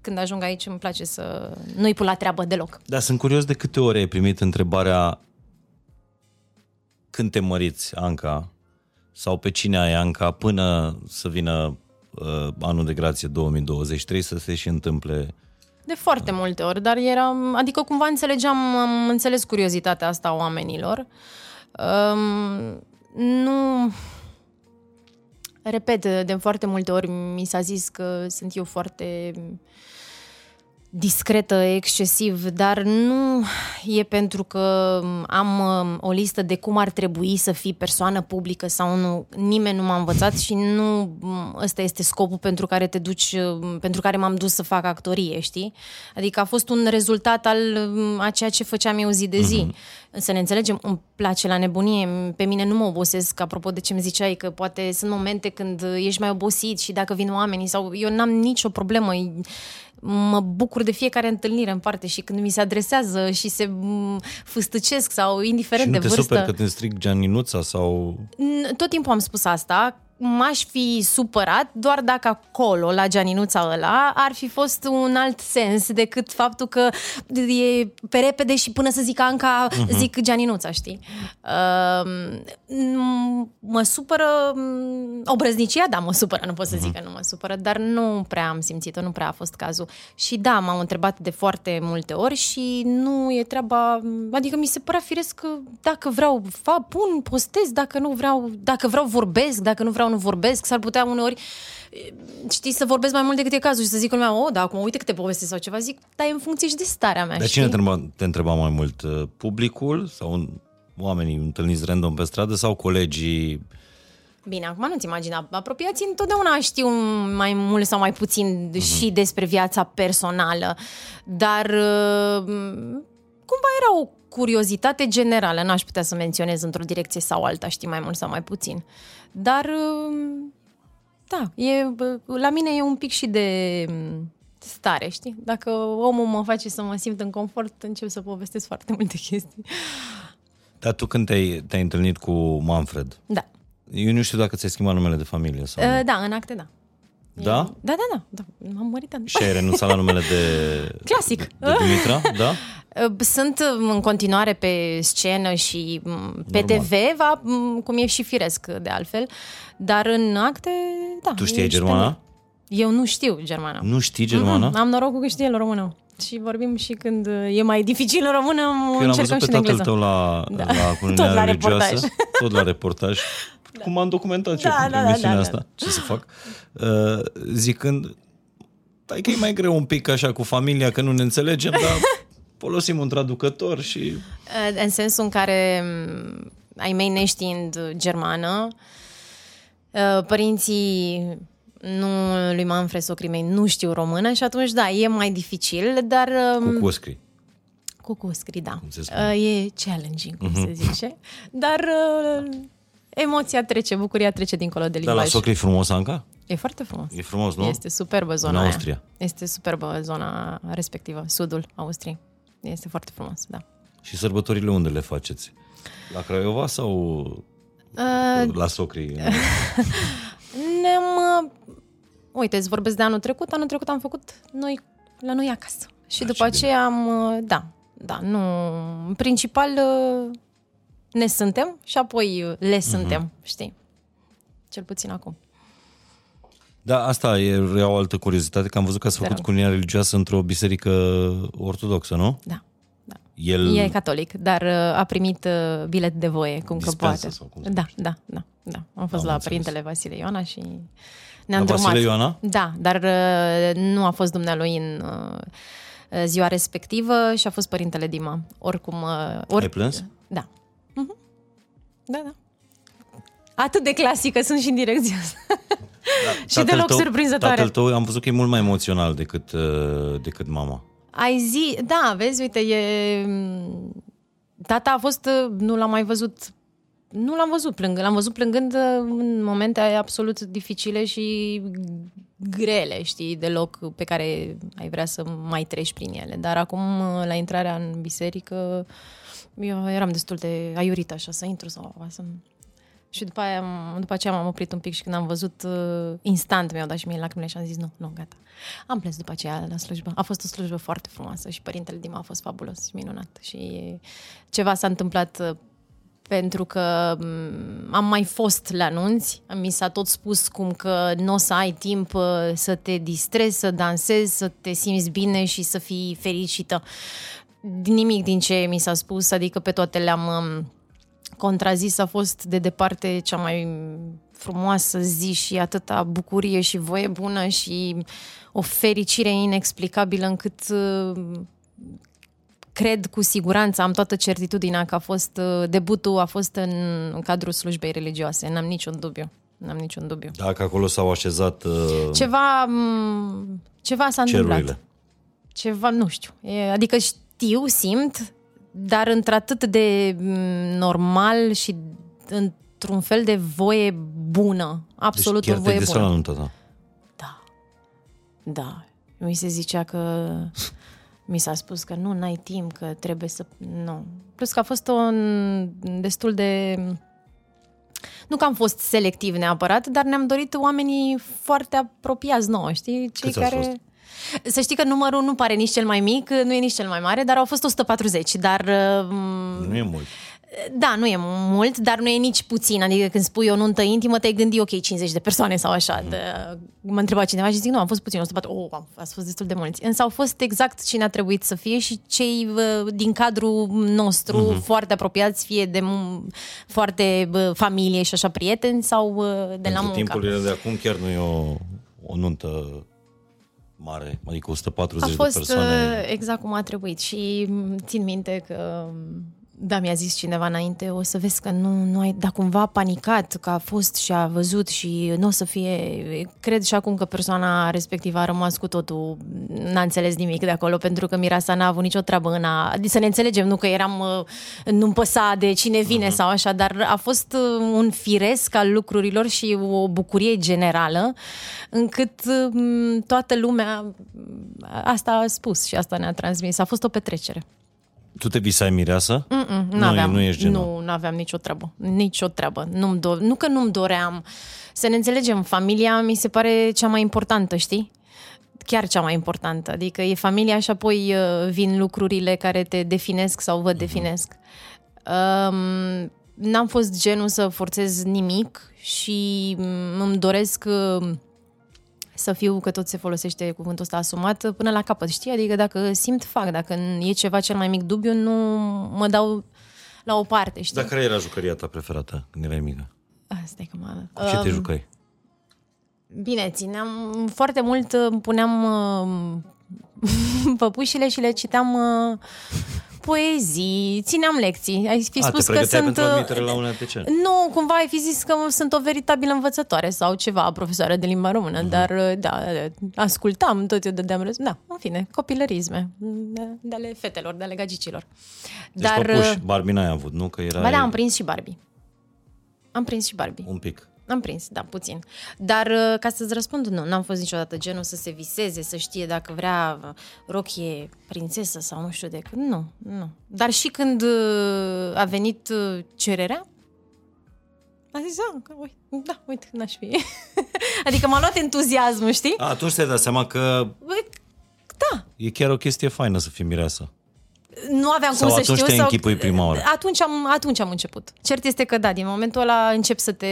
când ajung aici îmi place să nu-i pun la treabă deloc. Da, sunt curios de câte ori ai primit întrebarea când te măriți, Anca, sau pe cine ai Anca, până să vină uh, anul de grație 2023 să se și întâmple. De foarte multe ori, dar eram, adică cumva înțelegeam, am înțeles curiozitatea asta a oamenilor. Um, nu... Repet, de foarte multe ori mi s-a zis că sunt eu foarte discretă, excesiv, dar nu e pentru că am um, o listă de cum ar trebui să fii persoană publică sau nu. Nimeni nu m-a învățat și nu um, ăsta este scopul pentru care te duci, um, pentru care m-am dus să fac actorie, știi? Adică a fost un rezultat al um, a ceea ce făceam eu zi de zi. Să ne înțelegem, îmi place la nebunie, pe mine nu mă obosesc, apropo de ce îmi ziceai, că poate sunt momente când ești mai obosit și dacă vin oamenii sau eu n-am nicio problemă, mă bucur de fiecare întâlnire în parte și când mi se adresează și se m, fâstăcesc sau indiferent și nu de te vârstă. super că te stric Gianninuța sau... N- Tot timpul am spus asta, m-aș fi supărat doar dacă acolo, la Gianinuța ăla, ar fi fost un alt sens decât faptul că e pe repede și până să zic Anca, uh-huh. zic Gianinuța, știi? Uh, m- mă supără m, obrăznicia, da, mă supără, nu pot să zic că nu mă supără, dar nu prea am simțit-o, nu prea a fost cazul. Și da, m-au întrebat de foarte multe ori și nu e treaba, adică mi se părea firesc că dacă vreau, fa, pun, postez, dacă nu vreau, dacă vreau vorbesc, dacă nu vreau nu vorbesc, s-ar putea uneori știi, să vorbesc mai mult decât e cazul și să zic lumea, oh, da, acum uite că te povestesc sau ceva, zic, dar e în funcție și de starea mea, Dar știi? cine te întreba, te întreba mai mult? Uh, Publicul sau un, oamenii întâlniți random pe stradă sau colegii? Bine, acum nu-ți imagina. Apropiații întotdeauna știu mai mult sau mai puțin uh-huh. și despre viața personală, dar uh, cumva era o curiozitate generală. N-aș putea să menționez într-o direcție sau alta, știi mai mult sau mai puțin. Dar, uh, da, e, bă, la mine e un pic și de mm, stare, știi? Dacă omul mă face să mă simt în confort, încep să povestesc foarte multe chestii. Dar tu când te-ai, te-ai întâlnit cu Manfred, Da. eu nu știu dacă ți-ai schimbat numele de familie sau nu. Uh, da, în acte, da. Da? Da, da, da. da. M-am mărit. da. Și ai renunțat la numele de... Clasic. De Dimitra, da? Sunt în continuare pe scenă și m, pe Normal. TV, va, m, cum e și firesc de altfel, dar în acte, da. Tu știai e germana? standard. Eu nu știu germana. Nu știi germană? Mm, am norocul că știe el română. Și vorbim și când e mai dificil în română, Că eu l-am încercăm văzut și pe în tatăl engleză. tău la, Da. la Tot cununirea la religioasă, reportaj. tot la reportaj, cum am documentat și Da, eu da, pentru da, emisiunea da, asta, da. ce să fac, uh, zicând, dai că e mai greu un pic așa cu familia, că nu ne înțelegem, dar folosim un traducător și... Uh, În sensul în care m, ai mei neștiind germană, uh, părinții nu lui Manfred socrii mei nu știu română și atunci, da, e mai dificil, dar... um, Cu cuscri. Cu cuscri, da. se spune. Uh, E challenging, cum se zice. Dar uh, emoția trece, bucuria trece dincolo de Dar limbaj. la socri e frumos, Anca? E foarte frumos. E frumos, nu? Este superbă zona În aia. Austria. Este superbă zona respectivă, sudul Austriei. Este foarte frumos, da. Și sărbătorile unde le faceți? La Craiova sau Uh, la Socri? ne-am... Uh, uite, îți vorbesc de anul trecut. Anul trecut am făcut noi la noi acasă. Și Ah, după ce aceea am... uh, Da, da, nu... În principal uh, ne suntem și apoi uh, le suntem, știi? Cel puțin acum. Da, asta e o altă curiozitate, că am văzut că ați făcut rog. culinia religioasă într-o biserică ortodoxă, nu? Da. da. El... E catolic, dar uh, a primit uh, bilet de voie, cum Dispensă că poate. sau cum se da, numește. da, da, da. Am fost Am la înțeles. Părintele Vasile Ioana și ne-am La drumat. Vasile Ioana? Da, dar uh, nu a fost dumnealui în uh, ziua respectivă și a fost Părintele Dima. Oricum... Uh, ori... Ai plâns? Da. Mhm. Da, da. Atât de clasică sunt și în direcția asta. și Tatăl deloc tău- surprinzătoare. Tatăl tău am văzut că e mult mai emoțional decât, uh, decât mama. Ai zi, da, vezi, uite, e... Tata a fost, nu l-am mai văzut, nu l-am văzut plângând, l-am văzut plângând în momente absolut dificile și grele, știi, deloc pe care ai vrea să mai treci prin ele. Dar acum, la intrarea în biserică, eu eram destul de aiurită așa, să intru sau să... Și după, aia, am- după aceea m-am oprit un pic și când am văzut, uh, instant mi-au dat și mie lacrimile și am zis nu, nu, gata. Am plâns după aceea la slujbă. A fost o slujbă foarte frumoasă și Părintele Dima a fost fabulos și minunat. Și ceva s-a întâmplat uh, pentru că m, am mai fost la nunți, mi s-a tot spus cum că nu o să ai timp uh, să te distrezi, să dansezi, să te simți bine și să fii fericită. Nimic din ce mi s-a spus, adică pe toate le-am um, contrazis, a fost de departe cea mai frumoasă zi și atâta bucurie și voie bună și o fericire inexplicabilă încât uh, cred cu siguranță, am toată certitudinea că a fost, uh, debutul a fost în, în cadrul slujbei religioase, n-am niciun dubiu. N-am niciun dubiu. Dacă acolo s-au așezat uh, Ceva, m, ceva s-a întâmplat. cerurile. Ceva, nu știu. E, adică știu, simt, dar într-atât de m, normal și într-un fel de voie bună. Absolut deci chiar o voie te-ai distrat bună. la nuntă ta. Da. Da. Mi se zicea că... Mi s-a spus că nu, n-ai timp, că trebuie să... Nu. Plus că a fost un destul de... Nu că am fost selectiv neapărat, dar ne-am dorit oamenii foarte apropiați nouă, știi? Cei Câți au care... fost? Să știi că numărul nu pare nici cel mai mic, nu e nici cel mai mare, dar au fost 140, dar uh, Nu e mult. da, nu e mult, dar nu e nici puțin. Adică când spui o nuntă intimă, te-ai gândi, ok, 50 de persoane sau așa. De, mă întreba cineva și zic, nu, am fost puțin, 104. Oh, am- ați fost destul de mulți. Însă au fost exact cine a trebuit să fie și cei uh, din cadrul nostru, uh-huh. foarte apropiați, fie de m- foarte uh, familie și așa prieteni sau uh, de la Pentru muncă. timpurile de acum chiar nu e o, o nuntă mare, adică 140 A de fost persoane. uh, exact cum a trebuit și m, țin minte că da, mi-a zis cineva înainte, o să vezi că nu, nu ai, dar cumva a panicat că a fost și a văzut și nu o să fie, cred și acum că persoana respectivă a rămas cu totul, n-a înțeles nimic de acolo, pentru că Mirasa n-a avut nicio treabă în a, adică să ne înțelegem, nu că eram, uh, nu-mi păsa de cine vine uh-huh. sau așa, dar a fost uh, un firesc al lucrurilor și o bucurie generală, încât uh, toată lumea asta a spus și asta ne-a transmis. A fost o petrecere. Tu te visai mireasă? Mm-mm, nu, n-aveam, nu ești genul. Nu, n-aveam nicio treabă. Nicio treabă. Nu-mi do- nu că nu-mi doream. Să ne înțelegem, familia mi se pare cea mai importantă, știi? Chiar cea mai importantă. Adică e familia și apoi uh, vin lucrurile care te definesc sau vă definesc. Um, n-am fost genul să forțez nimic și mm, îmi doresc uh, să fiu, că tot se folosește cuvântul ăsta asumat, până la capăt, știi? Adică dacă simt, fac. Dacă e ceva cel mai mic dubiu, nu mă dau la o parte, știi? Dar care era jucăria ta preferată când erai mică? Asta e că mă... Cu ce te jucai? Bine, țineam foarte mult, îmi puneam uh, păpușile și le citeam uh, poezii, țineam lecții. Ai fi A, spus te că pregăteai sunt... pentru uh, admitere la UNTC. Nu, cumva ai fi zis că sunt o veritabilă învățătoare sau ceva, profesoară de limba română, dar uh, da, ascultam, tot eu dădeam răspuns. Da, în fine, copilărisme de, de ale fetelor, de ale gagicilor. Deci dar, păpuși, uh, Barbie n-ai avut, nu? Că era ba da, am prins și Barbie. Am prins și Barbie. un pic. Am prins, da, puțin. Dar uh, ca să-ți răspund, nu, n-am fost niciodată genul să se viseze, să știe dacă vrea uh, rochie prințesă sau nu știu de când. Nu, nu. Dar și când uh, a venit uh, cererea, a zis, ah, că, ui, da, uite, n-aș fi. adică m-a luat entuziasmul, știi? A, atunci te-ai dat seama că Băi, Da, e chiar o chestie faină să fii mireasă. nu aveam Sau cum să atunci știu. te-ai sau... închipui prima oară? Atunci am, atunci am început. Cert este că da, din momentul ăla încep să te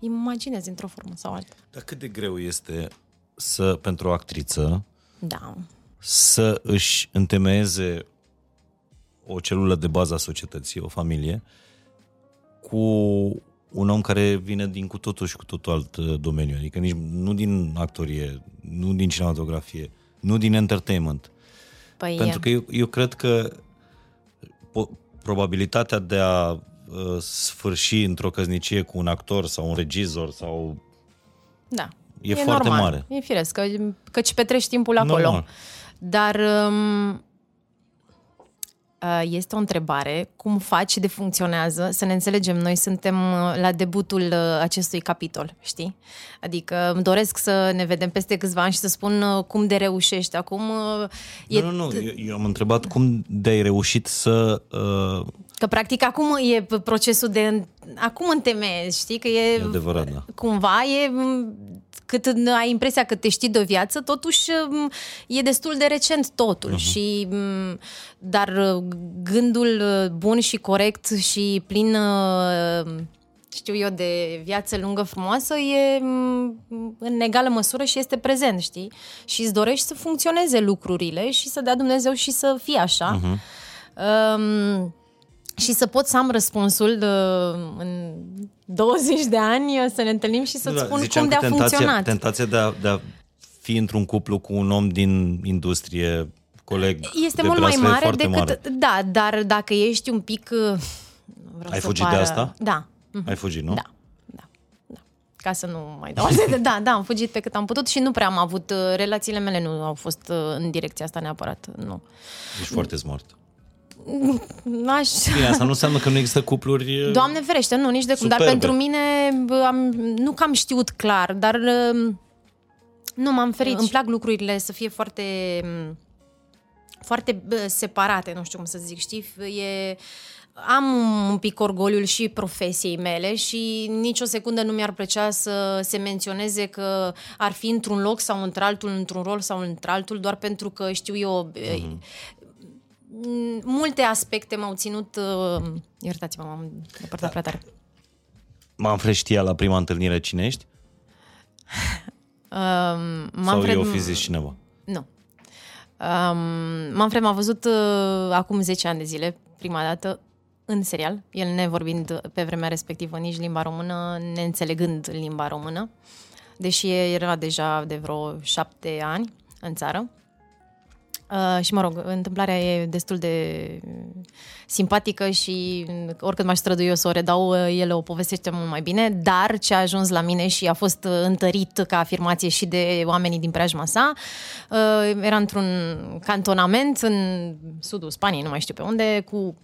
imaginezi într-o formă sau alta. Dar cât de greu este să, pentru o actriță, Da. să își întemeieze o celulă de bază a societății, o familie, cu un om care vine din cu totul și cu totul alt uh, domeniu, adică nici nu din actorie, nu din cinematografie, nu din entertainment. Păi, Pentru că eu, eu cred că po- probabilitatea de a uh, sfârși într-o căsnicie cu un actor sau un regizor sau da. e foarte normal. mare. E firesc, că, căci petreci timpul acolo. Normal. Dar um, uh, este o întrebare, cum faci de funcționează, să ne înțelegem, noi suntem uh, la debutul uh, acestui capitol, știi? Adică îmi doresc să ne vedem peste câțiva ani și să spun uh, cum de reușești. Acum uh, e Nu, nu, nu. Eu, eu am întrebat cum de-ai reușit să... Uh, Că practic acum e procesul de... Acum întemeiezi, știi? Că e... e adevărat, da. Cumva e... m, Cât ai impresia că te știi de o viață, totuși m, e destul de recent totul. Uh-huh. Și, m, dar uh, gândul uh, bun și corect și plin uh, știu eu, de viață lungă frumoasă e m, în egală măsură și este prezent, știi? Și îți dorești să funcționeze lucrurile și să dea Dumnezeu și să fie așa. Uh-huh. Um, și să pot să am răspunsul de, în 20 de ani să ne întâlnim și să-ți Da, spun ziceam cum că de-a tentația, funcționat. Tentația de a, de a fi într-un cuplu cu un om din industrie, coleg Este de mult mai breaslă, e mare foarte decât... mare. Da, dar dacă ești un pic... uh, nu Vreau Ai să fugit de pară... asta? Da. Ai fugit, nu? Da, da, da. Ca să nu mai dau alte de... Da, da, am fugit pe cât am putut și nu prea am avut... uh, Relațiile mele nu au fost uh, în direcția asta neapărat, nu. Ești foarte smart. N-aș... Bine, asta nu înseamnă că nu există cupluri... Doamne ferește, nu, nici de cum. Dar Superbe. pentru mine, bă, am, nu că am știut clar, dar uh, nu m-am ferit. Îmi plac lucrurile să fie foarte m, foarte bă, separate, nu știu cum să zic, știi? E, am un pic orgoliul și profesiei mele și nicio secundă nu mi-ar plăcea să se menționeze că ar fi într-un loc sau într-altul, într-un rol sau într-altul, doar pentru că știu eu... Uh-huh. Multe aspecte m-au ținut... Uh, iertați-mă, m-am depărtat da. prea tare. Manfred știa la prima întâlnire cine ești? Um, Sau Manfred, eu fi zis cineva? Nu. Um, Manfred m-a văzut uh, acum 10 ani de zile, prima dată, în serial, el nevorbind pe vremea respectivă nici limba română, neînțelegând limba română, deși era deja de vreo șapte ani în țară. Uh, și mă rog, întâmplarea e destul de simpatică și oricât m-aș strădui eu să o redau, uh, el o povestește mult mai bine, dar ce a ajuns la mine și a fost uh, întărit ca afirmație și de oamenii din preajma sa, uh, era într-un cantonament în sudul Spaniei, nu mai știu pe unde, cu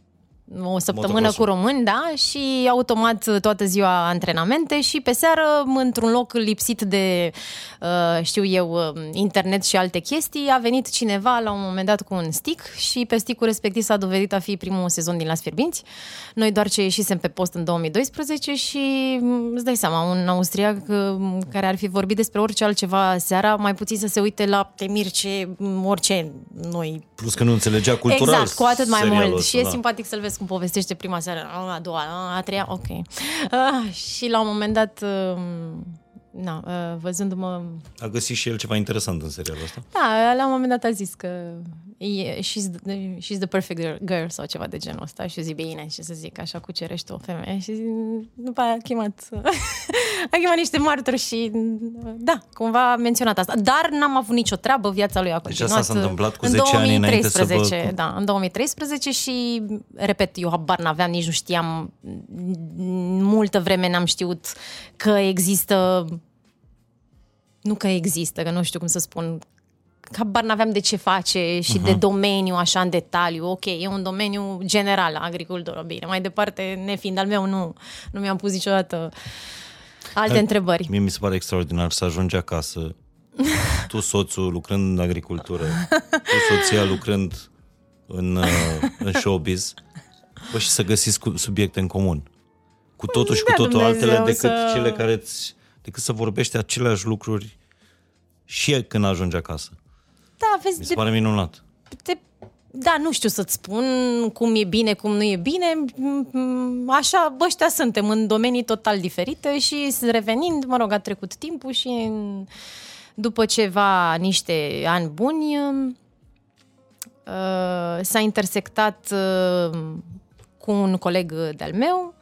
o săptămână Motocrossul. cu români, da, și automat toată ziua antrenamente și pe seară într-un loc lipsit de, uh, știu eu, uh, internet și alte chestii, a venit cineva la un moment dat cu un stick și pe stickul respectiv s-a dovedit a fi primul sezon din Las Fierbinți. Noi doar ce ieșisem pe post în 2012 și mm, îți dai seama, un austriac uh, care ar fi vorbit despre orice altceva seara, mai puțin să se uite la Temirce, mm, orice noi Plus că nu înțelegea cultural Exact, cu atât mai serialul mult. ăsta, și e da. simpatic să-l vezi cum povestește prima seară, a doua, a treia, ok. Uh, și la un moment dat, uh, na, uh, văzându-mă... A găsit și el ceva interesant în serialul ăsta. Da, la un moment dat a zis că e, she's, the, she's the perfect girl sau ceva de genul ăsta și zi bine, ce să zic, așa cucerești o femeie și după aia a chemat, a chemat niște martori și da, cumva a menționat asta. Dar n-am avut nicio treabă, viața lui a Deci continuat. asta s-a întâmplat cu în 10 ani înainte să vă- 2013, Da, în 2013 și, repet, eu habar n-aveam, nici nu știam, multă vreme n-am știut că există nu că există, că nu știu cum să spun, habar n-aveam de ce face și uh-huh. de domeniu așa în detaliu. Ok, e un domeniu general, agricultură, bine. Mai departe, nefiind al meu, nu, nu mi-am pus niciodată alte întrebări. Mie mi se pare extraordinar să ajungi acasă, tu soțul lucrând în agricultură, tu soția lucrând în, uh, în showbiz, bă, și să găsiți cu- subiecte în comun. Cu totul și cu Da, totul Dumnezeu altele decât să- cele care îți, decât să vorbești aceleași lucruri și când ajungi acasă. Da, vezi, Mi se de, pare minunat. de, da, nu știu să-ți spun cum e bine, cum nu e bine. Mm, Așa, bă, ăștia suntem în domenii total diferite și revenind, mă rog, a trecut timpul și în- după ceva, niște ani buni, uh, s-a intersectat uh, cu un coleg de-al meu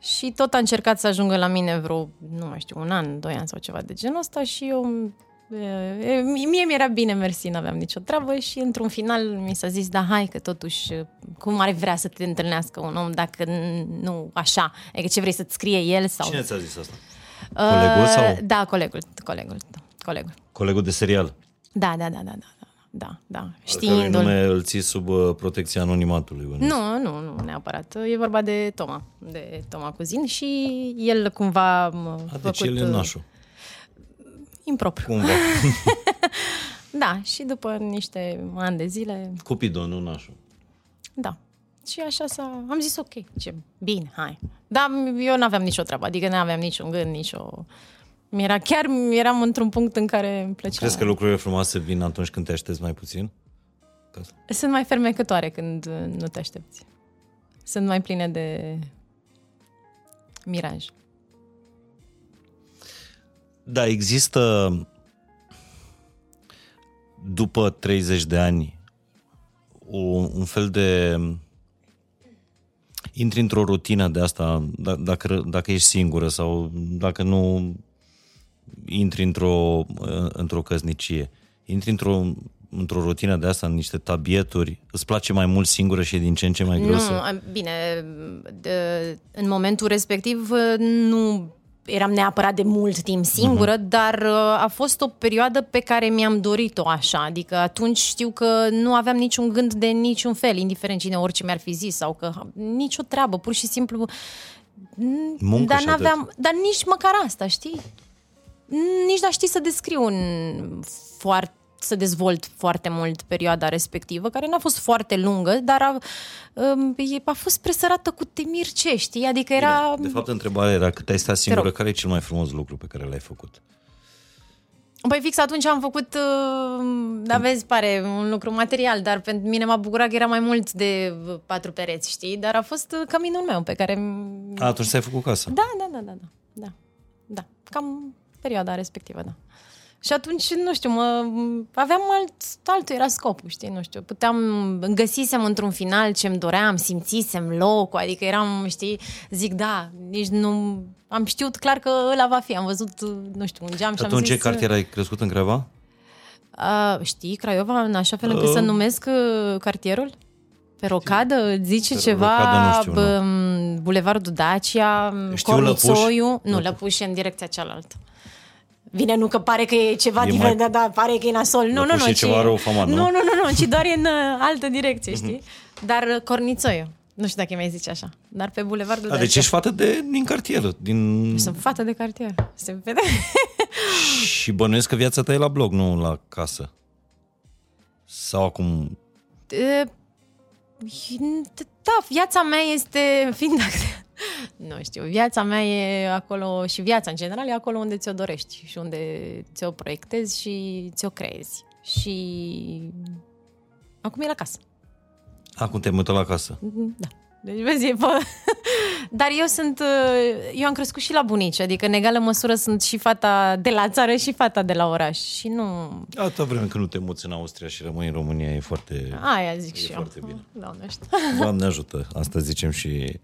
și tot a încercat să ajungă la mine vreo, nu mai știu, un an, doi ani sau ceva de genul ăsta și eu e, e, mie mi-era bine, mersi, n-aveam nicio treabă și într-un final mi s-a zis, da, hai că totuși, cum ar vrea să te întâlnească un om dacă n- nu așa? Adică ce vrei să-ți scrie el sau... Cine ți-a zis asta? Uh, Colegul sau? Da, colegul, colegul, da, colegul. Colegul de serial. Da, da, da, da, da, da, da. Cărui Știindu-l. nume îl ții sub uh, protecția anonimatului. bănuiesc. Nu, nu, nu neapărat. E vorba de Toma, de Toma Cuzin și el cumva a A, făcut... deci el e nașul. Impropriu. Cumva. Da, și după niște ani de zile, Cupido, nu nașul. da. Și așa s-a... Am zis ok, ce bine, hai. Dar eu n-aveam nicio treabă, adică n-aveam niciun gând, nicio... Mi-era, chiar eram într-un punct în care îmi plăcea. Crezi că lucrurile frumoase vin atunci când te aștepți mai puțin? Ca să- Sunt mai fermecătoare când uh, nu te aștepți. Sunt mai pline de miraj. Da, există după 30 de ani o, un fel de intri într-o rutină de asta, d- dacă, dacă ești singură sau dacă nu intri într-o, într-o căsnicie, intri într-o, într-o rutină de asta, în niște tabieturi, îți place mai mult singură și e din ce în ce mai greu Nu, să... a- bine, de, în momentul respectiv uh, nu eram neapărat de mult timp singură, uh-huh. dar uh, a fost o perioadă pe care mi-am dorit-o așa, adică atunci știu că nu aveam niciun gând de niciun fel, indiferent cine orice mi-ar fi zis sau că nicio treabă, pur și simplu Muncă dar și n-aveam, dar nici măcar asta, știi? Nici n-aș ști să descriu un foarte să dezvolt foarte mult perioada respectivă, care n-a fost foarte lungă, dar a, um, e- a fost presărată cu temir ce, știi? Adică era... De fapt, întrebarea era cât ai stat singură, rog. care e cel mai frumos lucru pe care l-ai făcut? Păi fix atunci am făcut, uh, da vezi, pare un lucru material, dar pentru mine m-a bucurat că era mai mult de patru pereți, știi? Dar a fost uh, căminul meu pe care... A, atunci ți-ai făcut casa. Da, da, da, da, da, da, da, cam perioada respectivă, da. Și atunci, nu știu, mă, aveam alt, altul era scopul, știi, nu știu, puteam, găsisem într-un final ce-mi doream, simțisem locul, adică eram, știi, zic, da, nici nu, am știut clar că ăla va fi, am văzut, nu știu, un geam și am Atunci zis... ce cartier ai crescut în Craiova? Uh, știi, Craiova, în așa fel încât să numesc uh, cartierul? Pe rocadă, îți zice Pe ceva, rocadă nu știu, bă, Bulevardul Dacia, Știu Cornițoiu, Lăpuș. nu, Lăpuș e în direcția cealaltă. Bine, nu că pare că e ceva E e mai- mai... da, da, pare că e nasol. Nu, nu, Lăpuș nu, e ci... ceva rău famat, nu? nu? Nu, nu, nu, ci doar e în uh, altă direcție, știi? Dar uh, Cornițoiu, nu știu dacă mi-ai zice așa, dar pe Bulevardul A, Dacia. deci ești fată de, din cartier. Din... Sunt fată de cartier, se vede. Și bănuiesc că viața ta e la blog, nu la casă. Sau acum... E, Da, viața mea este, fiind dacă, nu știu, viața mea e acolo și viața în general e acolo unde ți-o dorești și unde ți-o proiectezi și ți-o creezi. Și acum e la casă. Acum te mută la casă. Da. Deci, vezi, e pe... Dar eu sunt, eu am crescut și la bunici, adică în egală măsură sunt și fata de la țară și fata de la oraș și nu... Atâta vreme când nu te muți în Austria și rămâi în România, e foarte... Aia zic E și eu. foarte bine. Doamne ajută. Doamne ajută, asta zicem și,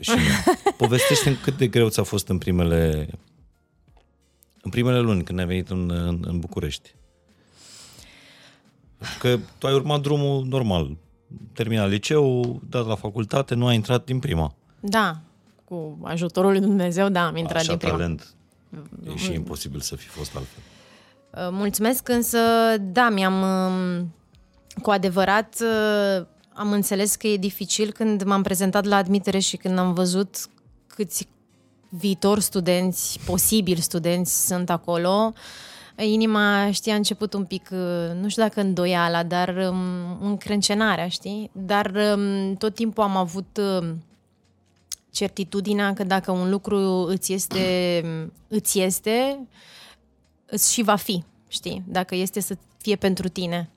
și noi. Povestește cât de greu ți-a fost în primele, în primele luni când ai venit în, în, în București. Că tu ai urmat drumul normal. Terminat liceu, dat la facultate, nu ai intrat din prima. Da, cu ajutorul lui Dumnezeu, da, am intrat Așa din prima. talent. E și imposibil să fi fost altfel. Uh, Mulțumesc, însă, da, mi-am... um, Cu adevărat, uh, am înțeles că e dificil când m-am prezentat la admitere și când am văzut câți viitori studenți, posibili studenți sunt acolo. Inima, știi, a început un pic, uh, nu știu dacă îndoiala, dar um, încrâncenarea, știi? Dar um, tot timpul am avut um, certitudinea că dacă un lucru îți este, îți este, îți și va fi, știi? Dacă este să fie pentru tine.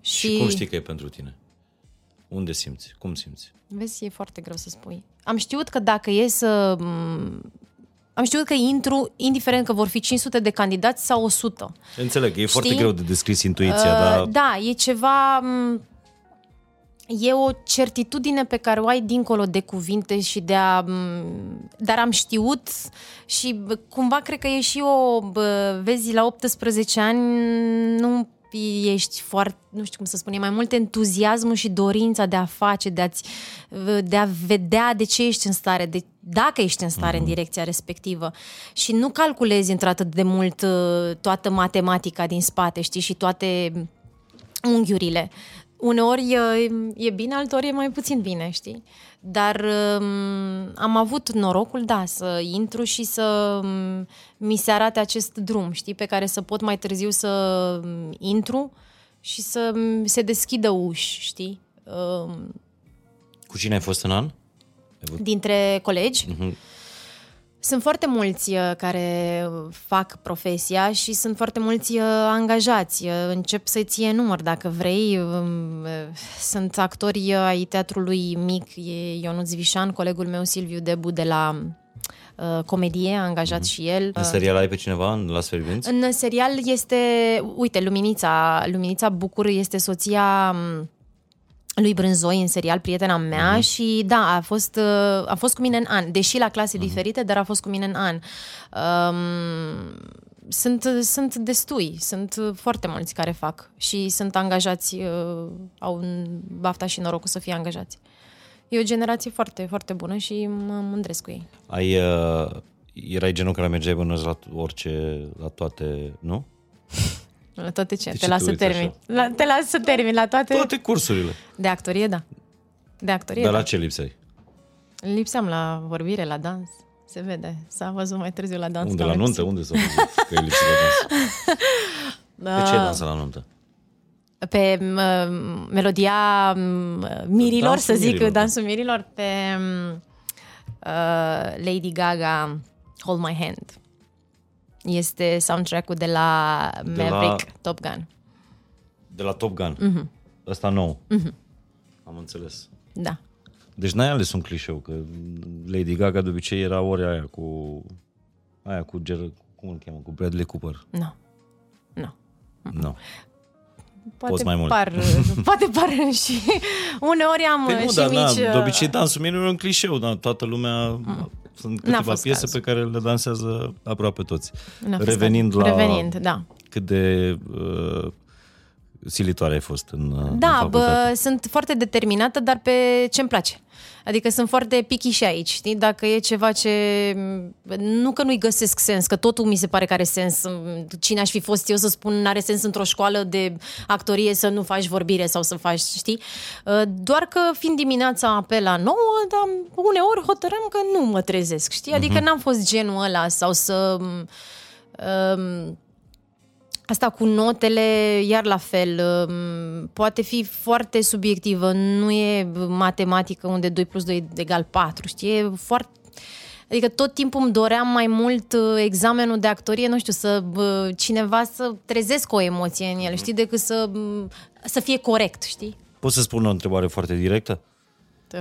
Și, și cum știi că e pentru tine? Unde simți? Cum simți? Vezi, e foarte greu să spui. Am știut că dacă e să... Am știut că intru, indiferent că vor fi 500 de candidați sau 100. Înțeleg, e Știi? foarte greu de descris intuiția, uh, dar... Da, e ceva... E o certitudine pe care o ai dincolo de cuvinte și de a... Dar am știut și cumva cred că e și o... Vezi, la 18 ani nu ești foarte, nu știu cum să spun, e mai mult entuziasmul și dorința de a face, de, a de a vedea de ce ești în stare, de dacă ești în stare mm-hmm. în mhm. direcția respectivă. Și nu calculezi într-atât de mult uh, toată matematica din spate, știi, și toate unghiurile. Uneori e, e bine, alteori e mai puțin bine, știi? Dar um, am avut norocul, da, să intru și să um, mi se arate acest drum, știi, pe care să pot mai târziu să um, intru și să um, se deschidă uși, știi? Um, Cu cine ai fost în an? Dintre colegi? Uh-huh. Sunt foarte mulți uh, care fac profesia și sunt foarte mulți uh, angajați. Uh, încep să ție număr dacă vrei. Um, sunt actori ai teatrului mic, e Ionuț Vișan, colegul meu Silviu Debu de la comedie, a angajat mm-hmm. și el. În serial ai pe cineva în Las Fierbinți? În serial este, uite, Luminița, Luminița Bucur este soția um, lui Brânzoi în serial, prietena mea uh-huh. și da, a fost, uh, a fost cu mine în an, deși la clase uh-huh. diferite, dar a fost cu mine în an. Um, sunt, sunt destui, sunt foarte mulți care fac și sunt angajați, uh, au bafta și norocul să fie angajați. E o generație foarte, foarte bună și mă mândresc cu ei. Ai, uh, erai genul care mergeai bănuiesc la orice, la toate, nu? La toate ce? De te las să termin. La, te las să termin la toate... Toate cursurile. De actorie, da. De actorie, Dar da. la ce lipseai? Lipseam la vorbire, la dans. Se vede. S-a văzut mai târziu la dans. Unde? La nuntă? Unde s-a văzut că e lipsit la dans? Da. De ce ai dansat la nuntă? Pe uh, melodia uh, mirilor, dansul să zic, mirilor. Da. dansul mirilor, pe uh, Lady Gaga, Hold My Hand. Este soundtrack-ul de la de Maverick, la... Top Gun. De la Top Gun? Mm-hmm. Ăsta nou? Mm-hmm. Am înțeles. Da. Deci n-ai ales un clișeu, că Lady Gaga de obicei era ori aia cu... Aia cu Ger... Cum îl cheamă? Cu Bradley Cooper. Nu. No. Nu. No. Nu. No. Poate Poți mai mult. Par, poate par și uneori am păi nu, și dar, mici... Na, de obicei dansul meu e un clișeu, dar toată lumea mm. Sunt câteva piese cazul. pe care le dansează aproape toți. Revenind la Revenind, da. cât de uh, silitoare ai fost în uh, Da, în bă, sunt foarte determinată, dar pe ce-mi place. Adică sunt foarte picky și aici, știi? Dacă e ceva ce... Nu că nu-i găsesc sens, că totul mi se pare că are sens. Cine aș fi fost eu să spun n-are sens într-o școală de actorie să nu faci vorbire sau să faci, știi? Uh, doar că fiind dimineața pe la 9, dar uneori hotărâm că nu mă trezesc, știi? Adică uh-huh. n-am fost genul ăla sau să... Um, Asta cu notele, iar la fel, um, poate fi foarte subiectivă, nu e matematică unde 2 plus 2 egal 4, știi? E foarte... Adică tot timpul îmi doream mai mult uh, examenul de actorie, nu știu, să cineva să trezesc o emoție în el, știi, decât să, să fie corect, știi? Pot să spun o întrebare foarte directă?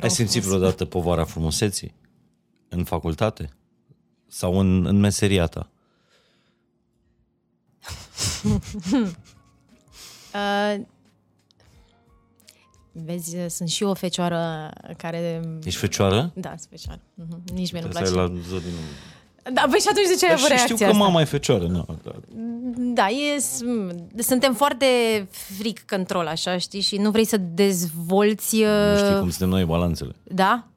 Ai simțit vreodată povara frumuseții în facultate? Sau în, în meseria ta? uh, vezi, sunt și o fecioară care... Ești fecioară? Da, sunt fecioară. Uh-huh. Nici mie nu place. la zodin. Da, păi și atunci de ce ai avut reacția știu că mama e fecioară. Nu, da. da, e, suntem foarte fric control, așa, știi? Și nu vrei să dezvolți... Nu știi uh, cum suntem noi balanțele. Da?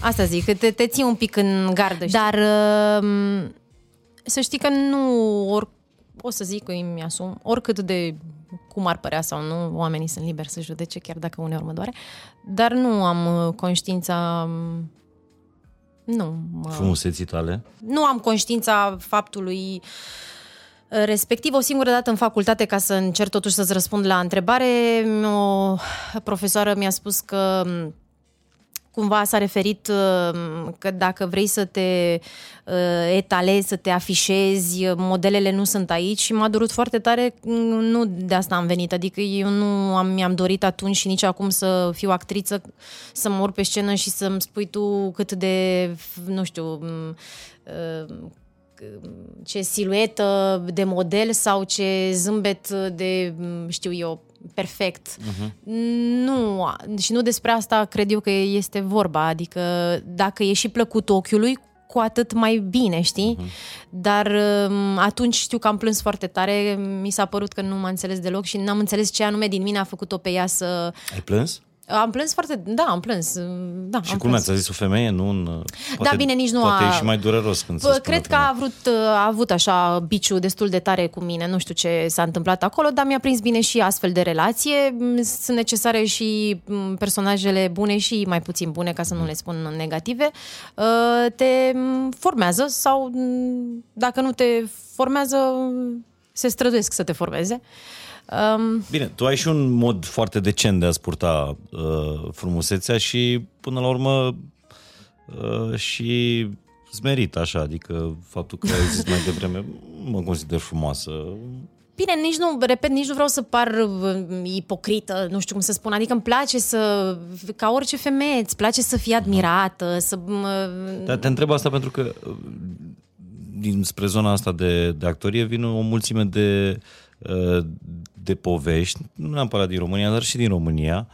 Asta zic, că te, te ții un pic în gardă. Știi? Dar uh, să știi că nu, or, o să zic că îmi asum, oricât de cum ar părea sau nu, oamenii sunt liberi să judece, chiar dacă uneori mă doare, dar nu am uh, conștiința um, Nu. Mă... Frumuseții tale? Nu am conștiința faptului uh, respectiv o singură dată în facultate ca să încerc totuși să-ți răspund la întrebare. O profesoară mi-a spus că um, cumva s-a referit uh, că dacă vrei să te uh, etalezi, să te afișezi, modelele nu sunt aici și m-a durut foarte tare, mm, nu de asta am venit, adică eu nu am, mi-am dorit atunci și nici acum să fiu actriță, să mă urc pe scenă și să-mi spui tu cât de, nu știu, mm, uh, ce siluetă de model sau ce zâmbet de, mm, știu eu, perfect. Uh-huh. Nu, și nu despre asta cred eu că este vorba. Adică dacă e și plăcut ochiului, cu atât mai bine, știi? Uh-huh. Dar um, atunci știu că am plâns foarte tare, mi s-a părut că nu m-a înțeles deloc și n-am înțeles ce anume din mine a făcut-o pe ea să... Ai plâns? Am plâns foarte... Da, am plâns. Da, și am cum plâns. a zis o femeie? Nu în, poate, da, bine, nici nu poate a... e și mai dureros când Bă, Cred că a, vrut, a avut așa biciu destul de tare cu mine. Nu știu ce s-a întâmplat acolo, dar mi-a prins bine și astfel de relație. Sunt necesare și personajele bune și mai puțin bune, ca să nu le spun negative. Te formează sau dacă nu te formează, se străduiesc să te formeze. Um... Bine, tu ai și un mod foarte decent de a-ți purta uh, frumusețea și până la urmă uh, și îți merit așa, adică faptul că ai zis mai devreme, mă consider frumoasă. Bine, nici nu, repet, nici nu vreau să par uh, ipocrită, nu știu cum să spun, adică îmi place să, ca orice femeie, îți place să fii admirată, să... Dar te întreb asta pentru că uh, din spre zona asta de, de actorie vin o mulțime de uh, de povești, nu neapărat din România, dar și din România,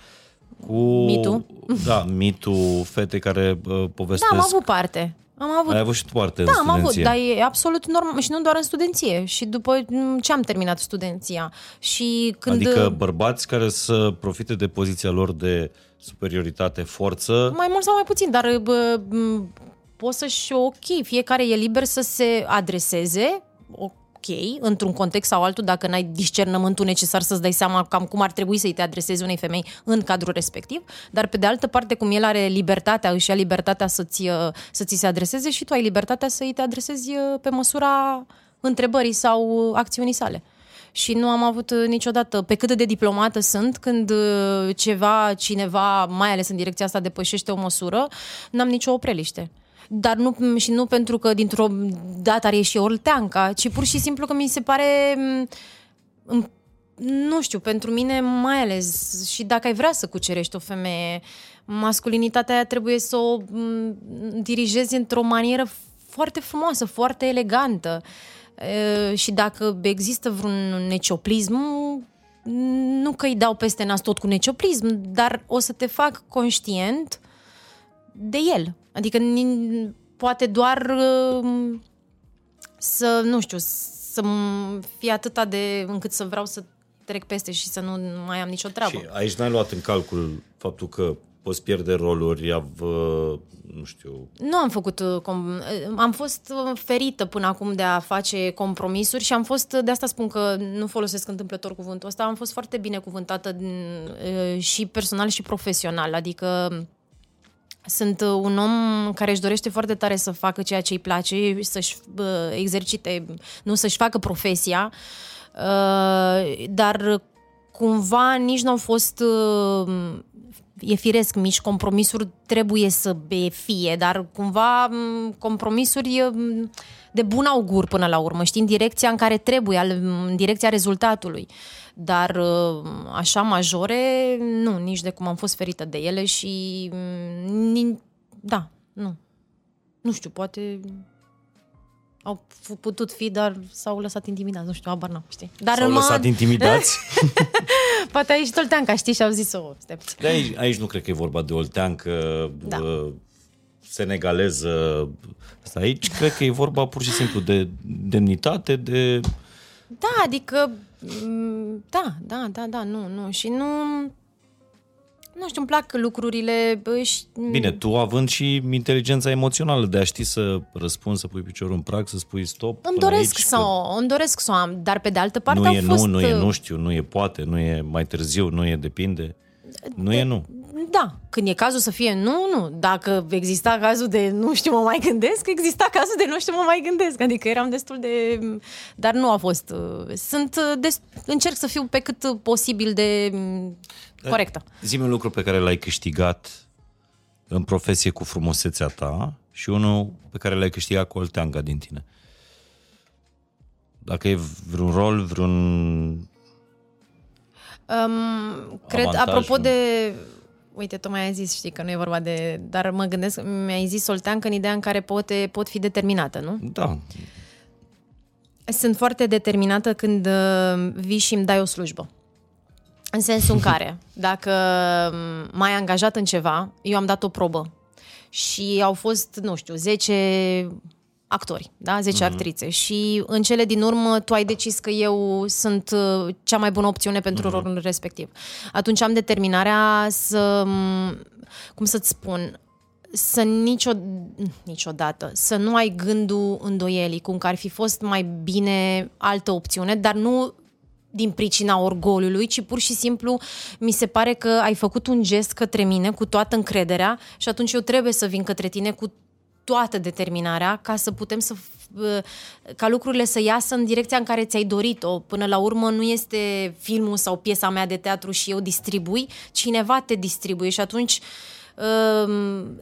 cu... Mitu? Da, mitu, fete care uh, povestesc... Da, am avut parte. Am avut... Ai avut și tu parte da, în studenție. am avut, dar e absolut normal și nu doar în studenție. Și după ce am terminat studenția. Și când... Adică bărbați care să profite de poziția lor de superioritate, forță... Mai mult sau mai puțin, dar bă, poți să-și ok, fiecare e liber să se adreseze ok, într-un context sau altul, dacă n-ai discernământul necesar să-ți dai seama cam cum ar trebui să-i te adresezi unei femei în cadrul respectiv, dar pe de altă parte, cum el are libertatea, își ia libertatea să-ți, uh, să ți se adreseze și tu ai libertatea să-i te adresezi uh, pe măsura întrebării sau acțiunii sale. Și nu am avut uh, niciodată, pe cât de diplomată sunt, când ceva, cineva, mai ales în direcția asta, depășește o măsură, n-am nicio opreliște dar nu, și nu pentru că dintr-o dată ar ieși olteanca, ci pur și simplu că mi se pare nu știu, pentru mine mai ales și dacă ai vrea să cucerești o femeie, masculinitatea aia trebuie să o dirigezi într-o manieră foarte frumoasă, foarte elegantă. Și dacă există vreun necioplism, nu că îi dau peste nas tot cu necioplism, dar o să te fac conștient de el. Adică poate doar um, să, nu știu, să fie atâta de încât să vreau să trec peste și să nu mai am nicio treabă. Și aici n-ai luat în calcul faptul că poți pierde roluri, avă, nu știu... Nu am făcut... Uh, com- uh, am fost uh, ferită până acum de a face compromisuri și am fost... De asta spun că nu folosesc întâmplător cuvântul ăsta. Am fost foarte bine cuvântată și personal și profesional. Adică sunt uh, un om care își dorește foarte tare să facă ceea ce îi place, să-și uh, exercite, nu să-și facă profesia, uh, dar cumva nici nu au fost e firesc, mici compromisuri trebuie să fie, dar cumva compromisuri de bun augur până la urmă, știi, în direcția în care trebuie, în direcția rezultatului. Dar uh, așa majore, nu, nici de cum am fost ferită de ele și mm, da, nu. Nu știu, poate au putut fi, dar s-au lăsat intimidați, nu știu, abar n-am, știi. Dar s-au lăsat intimidați? Poate aici Tolteanca, știi, și au zis-o, stai De aici, aici nu cred că e vorba de Olteancă, da. uh, senegaleză. Asta aici cred că e vorba pur și simplu de demnitate, de... Da, adică Mm, da, da, da, da, nu, nu. Și nu... Nu știu, îmi plac lucrurile... Și... Bine, tu având și inteligența emoțională de a ști să răspunzi, să pui piciorul în prag, să spui stop. Îmi doresc, aici, să, o, îmi doresc să o am, dar pe de altă parte nu au e fost... nu, nu e nu știu, nu e poate, nu e mai târziu, nu e depinde. Nu de, e nu. da. Când e cazul să fie nu, nu. Dacă exista cazul de nu știu, mă mai gândesc, exista cazul de nu știu, mă mai gândesc. Adică eram destul de... Dar nu a fost... uh, Sunt... uh, Des... Încerc să fiu pe cât posibil de mm, corectă. Zi-mi un lucru pe care l-ai câștigat în profesie cu frumusețea ta și unul pe care l-ai câștigat cu olteanga din tine. Dacă e vreun rol, vreun... Um, cred, Avantaj, apropo nu? de... Uite, tocmai ai zis, știi, că nu e vorba de... Dar mă gândesc, mi-ai zis Solteancă în ideea în care poate, pot fi determinată, nu? Da, Sunt foarte determinată când uh, vii și îmi dai o slujbă. În sensul în care, dacă um, m-ai angajat în ceva, eu am dat o probă și au fost, nu știu, 10 actori, da? 10 mm-hmm. actrițe și în cele din urmă tu ai decis că eu sunt uh, cea mai bună opțiune pentru mm-hmm. rolul respectiv. Atunci am determinarea să, m, cum să-ți spun, să nicio, niciodată, să nu ai gândul îndoielii cum că ar fi fost mai bine altă opțiune, dar nu din pricina orgoliului, ci pur și simplu mi se pare că ai făcut un gest către mine cu toată încrederea și atunci eu trebuie să vin către tine cu toată determinarea ca să putem să ca lucrurile să iasă în direcția în care ți-ai dorit-o. Până la urmă nu este filmul sau piesa mea de teatru și eu distribui, cineva te distribuie și atunci um,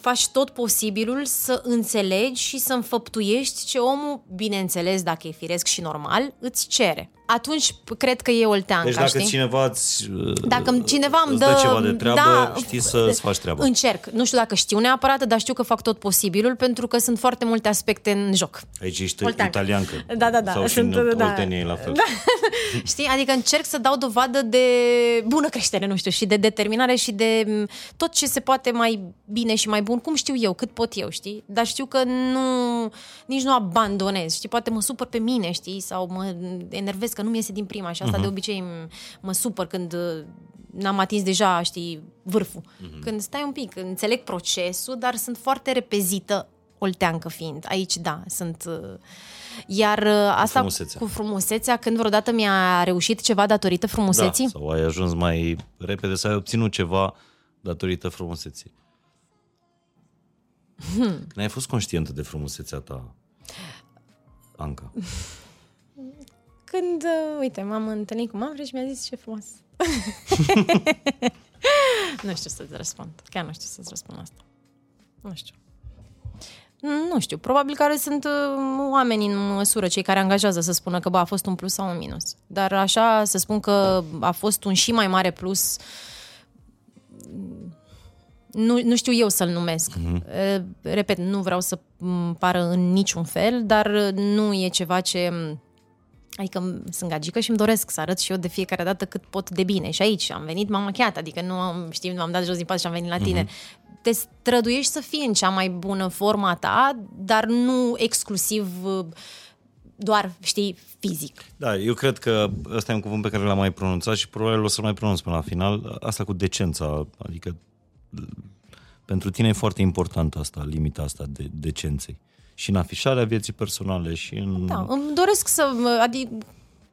faci tot posibilul să înțelegi și să înfăptuiești ce omul, bineînțeles, dacă e firesc și normal, îți cere. Atunci cred că e olteanca, deci dacă știi? cineva îți, Dacă cineva îmi îți dă, dă ceva de treabă, da, știi să-ți faci treaba. Încerc. Nu știu dacă știu neapărat, dar știu că fac tot posibilul pentru că sunt foarte multe aspecte în joc. Aici ești Olteancă. italiancă. Da, da, da. Sau și Sunt- în da. Oltenia e la fel. Da. Știi? Adică încerc să dau dovadă de bună creștere, nu știu, și de determinare și de m, tot ce se poate mai bine și mai bun, cum știu eu, cât pot eu, știi? Dar știu că nu, nici nu abandonez, știi? Poate mă supăr pe mine, știi? Sau mă enervez că nu mi iese din prima și asta de obicei m- mă supăr când uh, n-am atins deja, știi, vârful. Când stai un pic, înțeleg procesul, dar sunt foarte repezită olteancă fiind. Aici, da, sunt... uh, Iar uh, asta frumusețea. cu frumusețea, când vreodată mi-a reușit ceva datorită frumuseții? Da, sau ai ajuns mai repede, să ai obținut ceva datorită frumuseții. Hmm. Când ai fost conștientă de frumusețea ta, Anca? Când, uh, uite, m-am întâlnit cu mama și mi-a zis ce frumos. nu știu să-ți răspund. Chiar nu știu să-ți răspund asta. Nu știu. Nu știu, probabil care sunt uh, oameni în măsură, cei care angajează să spună că bă, a fost un plus sau un minus. Dar așa să spun că a fost un și mai mare plus, nu, nu știu eu să-l numesc. Mm-hmm. Repet, nu vreau să m, pară în niciun fel, dar nu e ceva ce... m, Adică sunt gagică și îmi doresc să arăt și eu de fiecare dată cât pot de bine. Și aici am venit, m-am machiat, adică nu am, știi, m-am dat jos din pat și am venit la tine. Mm-hmm. Te străduiești să fii în cea mai bună forma ta, dar nu exclusiv uh, doar, știi, fizic. Da, eu cred că ăsta e un cuvânt pe care l-am mai pronunțat și probabil o să-l mai pronunț până la final. Asta cu decența, adică pentru tine e foarte important asta, limita asta de decenței. Și în afișarea vieții personale și în... Da, îmi doresc să, adică,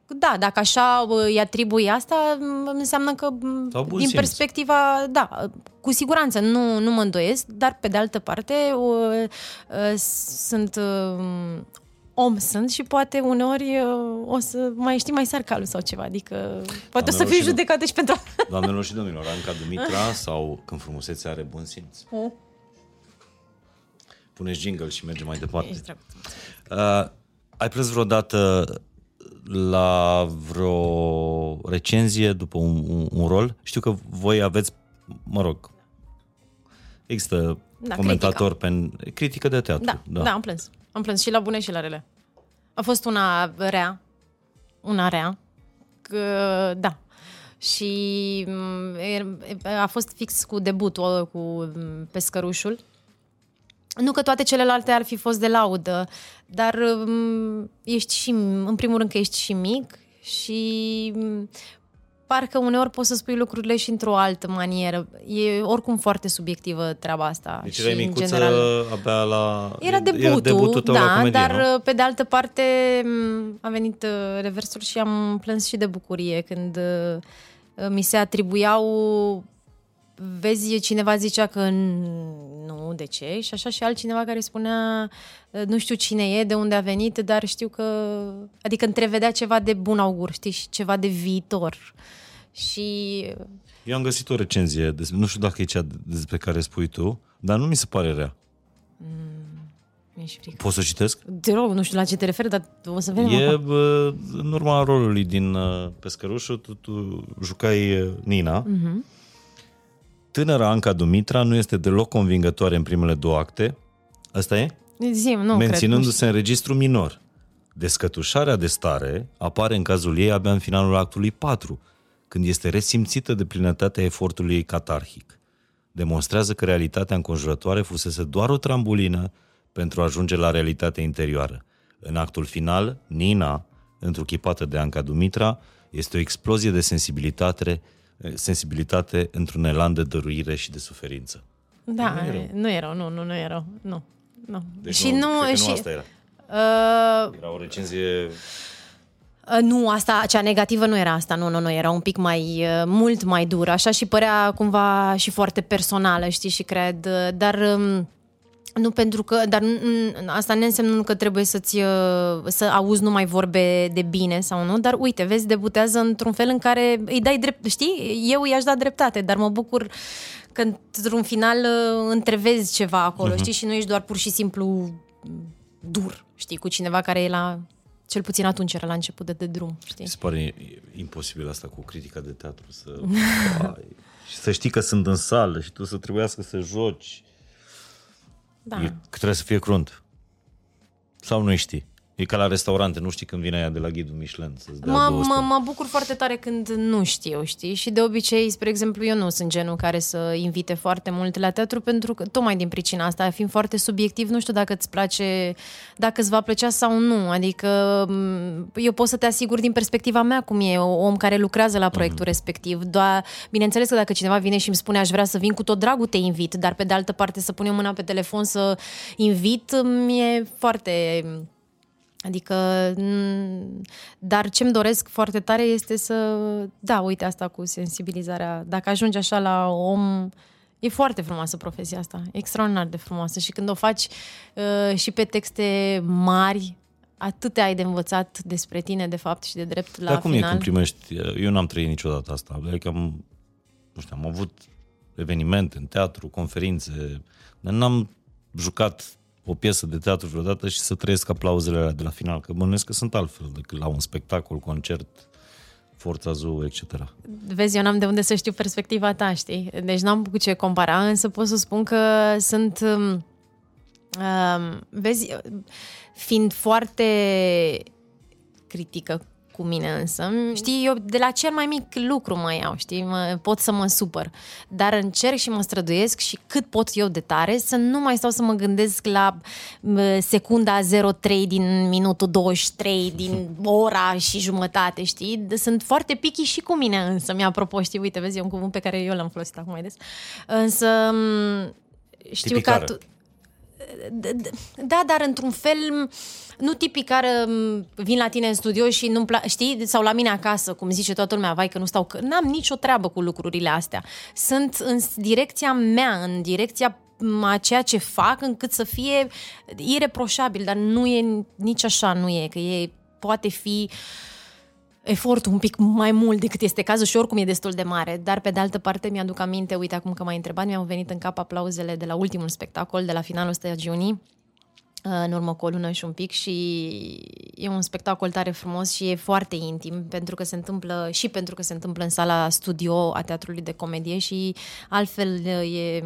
da, dacă așa uh, îi atribui asta, m, înseamnă că m, Sau bun din simț. perspectiva, da, cu siguranță nu, nu mă îndoiesc, dar pe de altă parte uh, uh, sunt uh, om sunt și poate uneori uh, o să mai știi mai sar calul sau ceva, adică poate o să Doamnelor fiu și judecată și pentru Doamnelor și domnilor, Anca Dumitra sau când frumusețea are bun simț. Puneți jingle și mergem mai departe. Ești drăguț. Uh, ai plâns vreodată la vreo recenzie după un, un, un rol? Știu că voi aveți, mă rog, există Da, da, comentator pe critică de teatru. Da, da, da, am plâns. Am plâns și la bune și la rele. A fost una rea, una rea, că, da. Și m, e- a fost fix cu debutul cu m, pescărușul. Nu că toate celelalte ar fi fost de laudă, dar m, ești și, în primul rând că ești și mic și m, parcă uneori poți să spui lucrurile și într-o altă manieră. E oricum foarte subiectivă treaba asta. Deci și, erai în micuță general, abia la... era debutul, debutul tău la da, comedie, dar nu? uh, pe de altă parte m, a venit uh, reversul și am plâns și de bucurie când uh, mi se atribuiau vezi, cineva zicea că nu, de ce? Și așa și altcineva care spunea, nu știu cine e, de unde a venit, dar știu că... Adică întrevedea ceva de bun augur, știi, și ceva de viitor. Și... Eu am găsit o recenzie, nu știu dacă e cea despre care spui tu, dar nu mi se pare rea. Mi-e și frică. Poți să citesc? Te rog, nu știu la ce te referi, dar o să vedem E acum. bă, în urma rolului din uh, Pescărușul, tu, tu jucai uh, Nina. Mhm. Tânăra Anca Dumitra nu este deloc convingătoare în primele două acte. Asta e? Zim, nu Menținându-se în registru minor. Descătușarea de stare apare în cazul ei abia în finalul actului 4, când este resimțită de plinătatea efortului ei catarhic. Demonstrează că realitatea înconjurătoare fusese doar o trambulină pentru a ajunge la realitatea interioară. În actul final, Nina, întruchipată de Anca Dumitra, este o explozie de sensibilitate, sensibilitate într-un elan de dăruire și de suferință. Da, Nu e rău. nu e rău, nu, nu, nu e rău, nu. nu. Deci și nu, cred că și, nu asta era. Uh, Era o recenzie... Uh, Nu, asta, cea negativă nu era asta, nu, nu, nu, era un pic mai, uh, mult mai dură, așa și părea cumva și foarte personală, știi, și cred, uh, dar um, nu pentru că, dar mm, asta nu înseamnă că trebuie să-ți, uh, să auzi numai vorbe de bine sau nu, dar uite, vezi, debutează într-un fel în care îi dai drept, știi, eu i-aș da dreptate, dar mă bucur că într-un final uh, întrevezi ceva acolo, uh-huh. știi, și nu ești doar pur și simplu mm, dur, știi, cu cineva care e la, cel puțin atunci era la început de, de drum, știi? Mi se pare imposibil asta cu critica de teatru. Să, Vai, și să știi că sunt în sală și tu să trebuiască să joci. Da. E, că trebuie să fie crunt. Sau nu știi. E ca la restaurante, nu știi când vine aia de la ghidul Michelin să-ți dea Mă, 200. mă, mă bucur foarte tare când nu știu, știi? Și de obicei, spre exemplu, eu nu sunt genul care să invite foarte mult la teatru pentru că, tocmai din pricina asta, fiind foarte subiectiv, nu știu dacă îți place, dacă îți va plăcea sau nu. Adică m, eu pot să te asigur din perspectiva mea cum e o om care lucrează la proiectul respectiv. Doar, bineînțeles că dacă cineva vine și îmi spune aș vrea să vin cu tot dragul te invit, dar pe de altă parte să pun eu mâna pe telefon să invit, mi-e foarte Adică, m, dar ce-mi doresc foarte tare este să, da, uite asta cu sensibilizarea. Dacă ajungi așa la om, e foarte frumoasă profesia asta, extraordinar de frumoasă. Și când o faci uh, și pe texte mari, atât ai de învățat despre tine, de fapt, și de drept la Dar cum final. e când primești... Eu n-am trăit niciodată asta. Adică am, nu știu, am avut evenimente în teatru, conferințe, dar n-am jucat o piesă de teatru vreodată și să trăiesc aplauzele alea de la final, că bănuiesc că sunt altfel decât la un spectacol, concert, Forța Zoo, etc. Vezi, eu n-am de unde să știu perspectiva ta, știi? Deci n-am cu ce compara, însă pot să spun că sunt... Um, um, vezi, fiind foarte critică cu mine însă, știi, eu de la cel mai mic lucru mă iau, știi, mă, pot să mă supăr, dar încerc și mă străduiesc și cât pot eu de tare să nu mai stau să mă gândesc la mă, secunda 03 din minutul 23, din ora și jumătate, știi, sunt foarte picky și cu mine însă, mi-apropo, știi, uite, vezi, e un cuvânt pe care eu l-am folosit acum mai des, însă m, știu Tipicară. că... Tu, D- d- da, dar într-un fel nu tipic care m, vin la tine în studio și nu-mi pla- știi, sau la mine acasă, cum zice toată lumea, vai că nu stau, că n-am nicio treabă cu lucrurile astea. Sunt în direcția mea, în direcția m, a ceea ce fac, încât să fie ireproșabil, dar nu e nici așa, nu e, că e, poate fi efortul un pic mai mult decât este cazul și oricum e destul de mare, dar pe de altă parte mi-aduc aminte, uite acum că m-ai întrebat, mi-au venit în cap aplauzele de la ultimul spectacol, de la finalul stagiunii, în urmă cu o lună și un pic și e un spectacol tare frumos și e foarte intim pentru că se întâmplă și pentru că se întâmplă în sala studio a teatrului de comedie și altfel e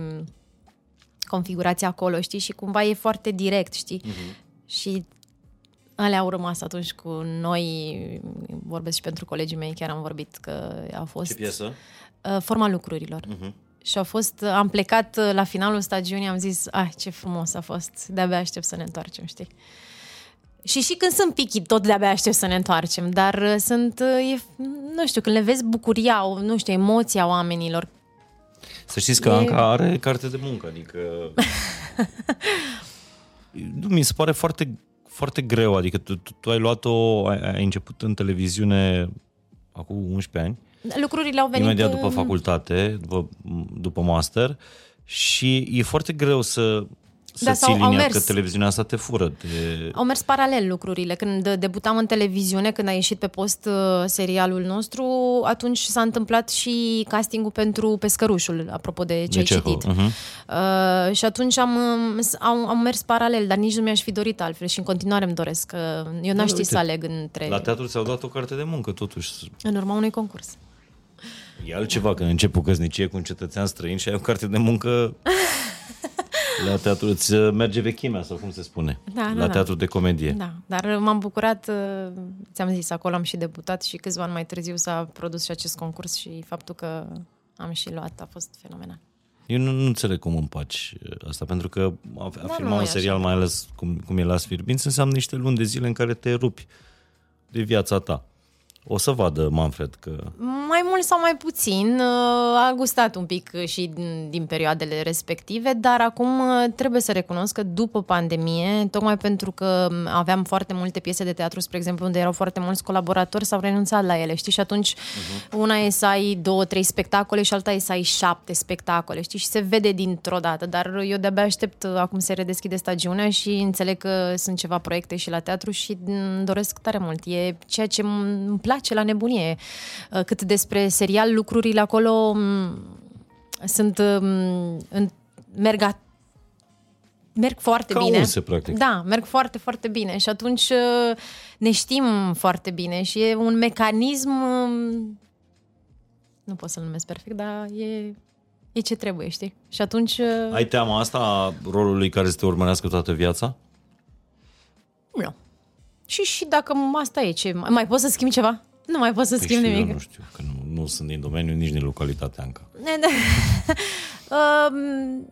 configurația acolo, știi, și cumva e foarte direct, știi? Uh-huh. Și alea au rămas atunci cu noi, vorbesc și pentru colegii mei, chiar am vorbit că a fost... Ce piesă? Uh, Forma lucrurilor. Uh-huh. Și a fost, am plecat uh, la finalul stagiunii, am zis, ah, ce frumos a fost, de-abia aștept să ne întoarcem, știi? Și și când sunt pichi, tot de-abia aștept să ne întoarcem, dar uh, sunt, uh, e, nu știu, când le vezi bucuria, o- nu știu, emoția oamenilor, Să știți că E- Anca are carte de muncă, adică... nu, mi se pare foarte, foarte greu, adică tu, tu, tu ai luat-o, ai, ai început în televiziune acum 11 ani. Lucrurile au venit... imediat după uh, facultate, după, după master. Și e foarte greu să, să Da, ții sau au linia mers. că televiziunea asta te fură. Te... Au mers paralel lucrurile. Când debutam în televiziune, când a ieșit pe post uh, serialul nostru, atunci s-a întâmplat și castingul pentru Pescărușul, apropo de ce ai Cehov, citit. mhm. Uh, și atunci am, um, s- am, am mers paralel, dar nici nu mi-aș fi dorit altfel și în continuare îmi doresc. că Eu n-aș ști uite, să aleg între... La teatru ți-au dat o carte de muncă, totuși. În urma unui concurs. E altceva când începi o căsnicie cu un cetățean străin și ai o carte de muncă la teatru, îți uh, merge vechimea, sau cum se spune, Da, da, la da. teatru de comedie. Da, dar m-am bucurat, uh, ți-am zis, acolo am și debutat și câțiva ani mai târziu s-a produs și acest concurs și faptul că am și luat a fost fenomenal. Eu nu, nu înțeleg cum împaci uh, asta, pentru că a, a Da, filma nu un e serial, așa. mai ales cum, cum e la Sfirbinți, înseamnă niște luni de zile în care te rupi de viața ta. O să vadă Manfred că... Mai mult sau mai puțin, uh, a gustat un pic și din, din perioadele respective, dar acum uh, trebuie să recunosc că după pandemie, tocmai pentru că um, aveam foarte multe piese de teatru, spre exemplu, unde erau foarte mulți colaboratori, s-au renunțat la ele, știi? Și atunci uh-huh. una e să ai două, trei spectacole și alta e să ai șapte spectacole, știi? Și se vede dintr-o dată, dar eu de-abia aștept uh, acum se redeschide stagiunea și înțeleg că sunt ceva proiecte și la teatru și îmi doresc tare mult. E ceea ce îmi place la nebunie. Uh, Cât despre serial, lucrurile acolo m, sunt... m, în, merg a, merg foarte Ca bine. urse, practic. Da, merg foarte, foarte bine și atunci uh, ne știm foarte bine și e un mecanism um, nu pot să-l numesc perfect, dar e, e ce trebuie, știi? Și atunci uh, Ai teama asta a rolului care să te urmărească toată viața? nu. Și, și dacă asta e, ce mai, mai pot să schimb ceva? Nu mai pot să Păi schimb și nimic. Eu nu știu, că nu, nu sunt din domeniu, nici din localitatea încă. Um,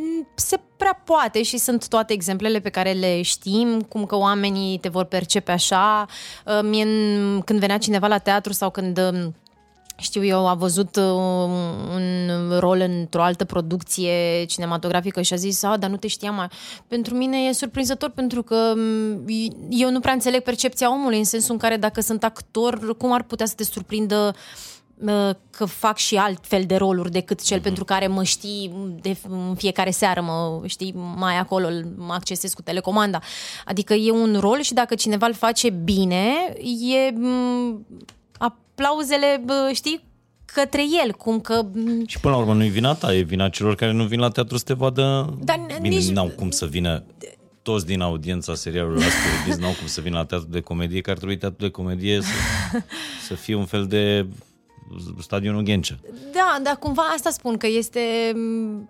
se prea poate și sunt toate exemplele pe care le știm, cum că oamenii te vor percepe așa. Uh, Mie, în- când venea cineva la teatru sau când um, știu eu, a văzut uh, un rol într-o altă producție cinematografică și a zis, a, dar nu te știam. mai." Pentru mine e surprinzător pentru că m, eu nu prea înțeleg percepția omului în sensul în care dacă sunt actor, cum ar putea să te surprindă uh, că fac și alt fel de roluri decât cel pentru care mă știi de în fiecare seară, mă știi mai acolo, mă accesez cu telecomanda. Adică e un rol și dacă cineva îl face bine, e m, aplauzele, bă, știi, către el, cum că m, Și până la urmă nu e vina ta, e vina celor care nu vin la teatru să te vadă... Dar Bine, nici- n-au cum să vină toți din audiența serialului ăsta Biz n-au cum să vină la teatru de comedie, că ar trebui teatru de comedie să, să fie un fel de stadionul Ghencea. Da, dar cumva asta spun, că este... m,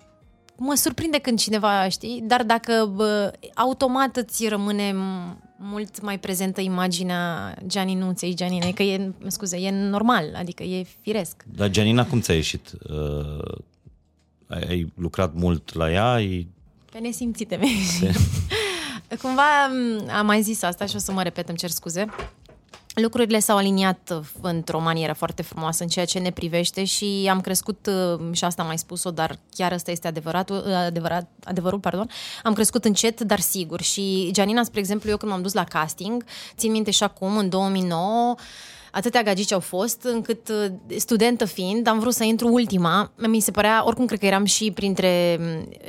Mă surprinde când cineva, știi, dar dacă bă, automat îți rămâne m, mult mai prezentă imaginea Gianinuței, Gianinei, că e, scuze, e normal, adică e firesc. Dar Gianina, cum ți-a ieșit? Uh, ai, ai lucrat mult la ea? Ai... Pe nesimțite mei. Cumva m, am mai zis asta și o să mă repet, îmi cer scuze. Lucrurile s-au aliniat într-o manieră foarte frumoasă în ceea ce ne privește și am crescut, și asta am mai spus-o, dar chiar ăsta este adevăratul, adevărat, adevărul, pardon, am crescut încet, dar sigur. Și Gianina, spre exemplu, eu când m-am dus la casting, țin minte și acum, în 2009, atâtea gagici au fost, încât uh, studentă fiind, am vrut să intru ultima. Mi se părea, oricum cred că eram și printre...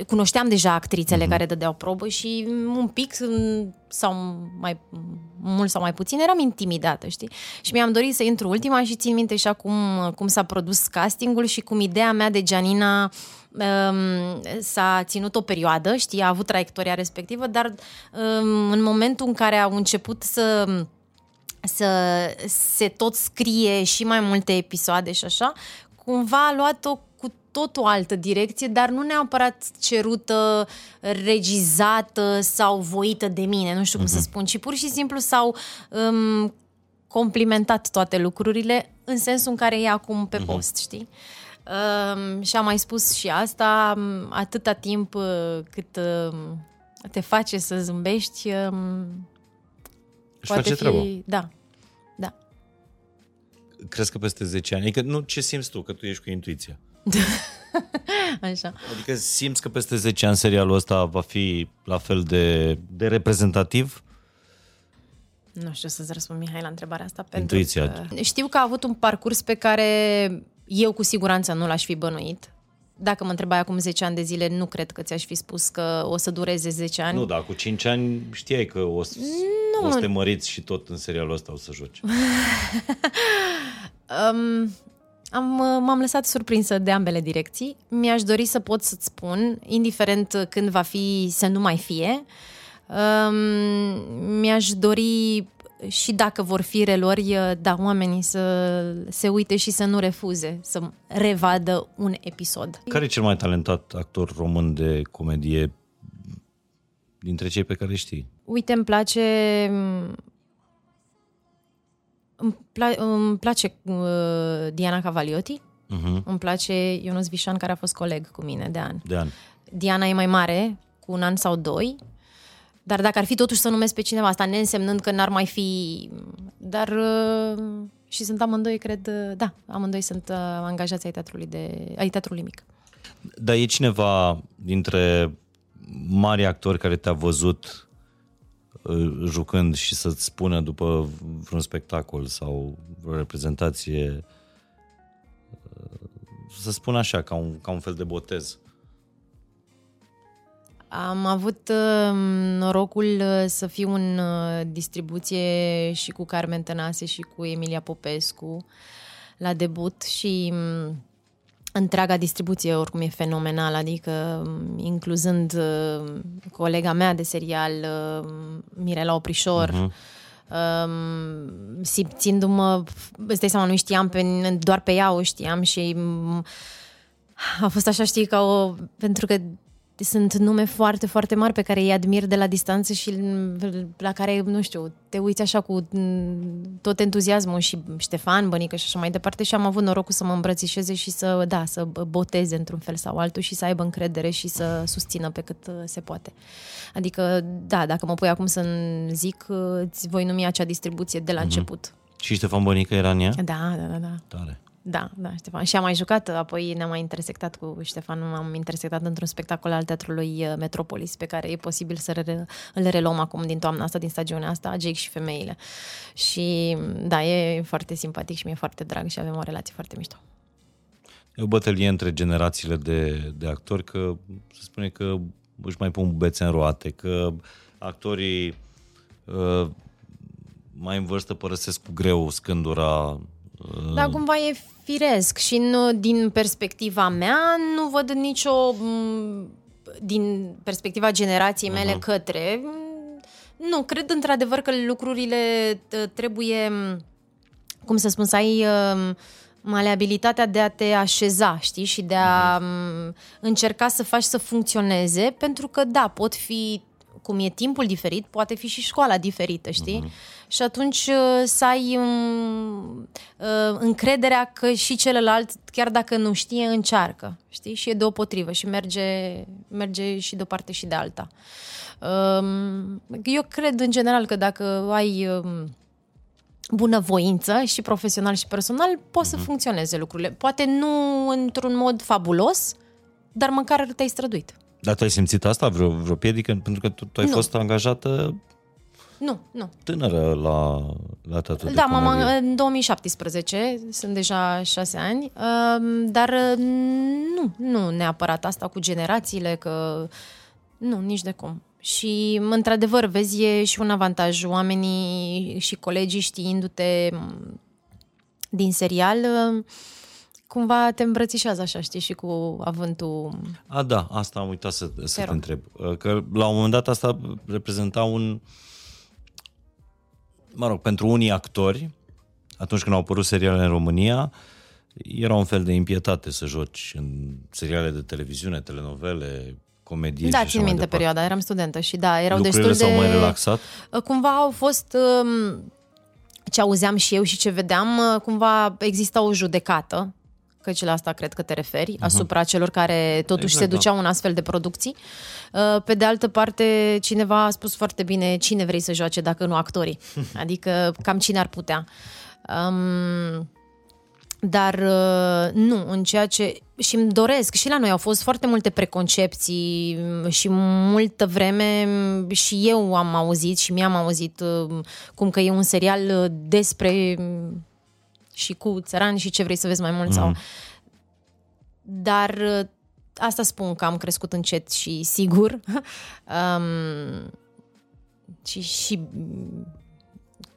Cunoșteam deja actrițele mm-hmm. care dădeau probă și mm, un pic mm, sau mai mult sau mai puțin eram intimidată, știi? Și mi-am dorit să intru ultima și țin minte și acum cum s-a produs castingul și cum ideea mea de Gianina um, s-a ținut o perioadă, știi, a avut traiectoria respectivă, dar um, în momentul în care au început să să se tot scrie și mai multe episoade și așa, cumva a luat-o cu tot o altă direcție, dar nu neapărat cerută, regizată sau voită de mine, nu știu cum să spun, ci pur și simplu s-au um, complimentat toate lucrurile în sensul în care e acum pe post, știi? Um, și am mai spus și asta, um, atâta timp uh, cât um, te face să zâmbești, um, Își face treaba. Da, da. Crezi că peste 10 ani? Adică nu ce simți tu, că tu ești cu intuiția. Așa. Adică simți că peste 10 ani serialul ăsta va fi la fel de, de reprezentativ? Nu știu să-ți răspund, Mihai, la întrebarea asta. Intuiția. Pentru că știu că a avut un parcurs pe care eu cu siguranță nu l-aș fi bănuit. Dacă mă întrebai acum 10 ani de zile, nu cred că ți-aș fi spus că o să dureze 10 ani. Nu, dar cu 5 ani știai că o să, Nu. o să te măriți și tot în serialul ăsta o să joci. Um, am, m-am lăsat surprinsă de ambele direcții. Mi-aș dori să pot să-ți spun, indiferent când va fi, să nu mai fie. Um, mi-aș dori și dacă vor fi reluări, da, oamenii să se uite și să nu refuze, să revadă un episod. Care e cel mai talentat actor român de comedie dintre cei pe care îi știi? Uite, îmi place... Îmi, pla- îmi place uh, Diana Cavaliotti, Uh-huh. îmi place Ionuț Vișan, care a fost coleg cu mine de ani. De ani. Diana e mai mare, cu un an sau doi, dar dacă ar fi totuși să numesc pe cineva, asta neînsemnând că n-ar mai fi... Dar... uh, Și sunt amândoi, cred, uh, da, amândoi sunt uh, angajați ai teatrului, de, ai teatrului mic. Dar e cineva dintre mari actori care te-a văzut uh, jucând și să-ți spună după vreun spectacol sau vreo reprezentație uh, să spun așa, ca un, ca un fel de botez. Am avut uh, norocul uh, să fiu în uh, distribuție și cu Carmen Tănase și cu Emilia Popescu la debut și um, întreaga distribuție oricum e fenomenală, adică um, incluzând uh, colega mea de serial, uh, Mirela Oprișor, uh-huh. um, simțindu-mă, îți dai seama, nu știam pe, doar pe ea o știam și um, a fost așa, știi, ca o... Pentru că sunt nume foarte, foarte mari pe care îi admir de la distanță și la care, nu știu, te uiți așa cu mm, tot entuziasmul și Ștefan, Bănică și așa mai departe și am avut norocul să mă îmbrățișeze și să, da, să boteze într-un fel sau altul și să aibă încredere și să susțină pe cât uh, se poate. Adică, da, dacă mă pui acum să zic, uh, îți voi numi acea distribuție de la început. Și Ștefan Bănică era în ea? Da, da, da, da. Tare. Da, da, Ștefan. Și am mai jucat, apoi ne-am mai intersectat cu Ștefan, am intersectat într-un spectacol al teatrului uh, Metropolis, pe care e posibil să re- îl reluăm acum din toamna asta, din stagiunea asta, Jake și femeile. Și da, e foarte simpatic și mi-e foarte drag și avem o relație foarte mișto. E o bătălie între generațiile de, de actori, că se spune că își mai pun bețe în roate, că actorii uh, mai în vârstă părăsesc cu greu scândura uh, Da, cumva e firesc și nu, din perspectiva mea nu văd nicio m, din perspectiva generației mele uh-huh. către m, nu, cred într-adevăr că lucrurile t- trebuie m, cum să spun, să ai uh, maleabilitatea de a te așeza, știi, și de a m, încerca să faci să funcționeze, pentru că da, pot fi cum e timpul diferit, poate fi și școala diferită, știi? Uh-huh. Și atunci uh, să ai um, uh, încrederea că și celălalt, chiar dacă nu știe, încearcă, știi? Și e deopotrivă și merge, merge și de o parte și de alta. Um, eu cred în general că dacă ai um, bună voință și profesional și personal, poți uh-huh. să funcționeze lucrurile. Poate nu într-un mod fabulos, dar măcar te-ai străduit. Dar tu ai simțit asta, vreo, vreo piedică? Pentru că tu, tu ai Nu. fost angajată Nu, nu. tânără la, la teatru Da, de m-am comedie. în 2017, sunt deja șase ani, um, dar uh, nu, nu neapărat asta cu generațiile, că nu, nici de cum. Și, într-adevăr, vezi, e și un avantaj. Oamenii și colegii știindu-te m, din serial, uh, cumva te îmbrățișează așa, știi, și cu avântul... A, da, asta am uitat să, să te, rog. întreb. Că la un moment dat asta reprezenta un... Mă rog, pentru unii actori, atunci când au apărut seriale în România, era un fel de impietate să joci în seriale de televiziune, telenovele, comedii Da, și așa țin mai minte departe. perioada, eram studentă și da, erau Lucrurile destul de... s-au mai relaxat? Cumva au fost um, ce auzeam și eu și ce vedeam, uh, cumva exista o judecată căci la asta cred că te referi, uh-huh. asupra celor care totuși Exact, exact, se duceau în astfel de producții. Uh, Pe de altă parte, cineva a spus foarte bine cine vrei să joace dacă nu actorii. Adică cam cine ar putea. Um, Dar uh, nu, în ceea ce și îmi doresc, și la noi au fost foarte multe preconcepții mm, și multă vreme mm, și eu am auzit și mi-am auzit uh, cum că e un serial uh, despre mm, și cu țărani și ce vrei să vezi mai mult mm. sau... Dar uh, asta spun că am crescut încet și sigur. um, și, și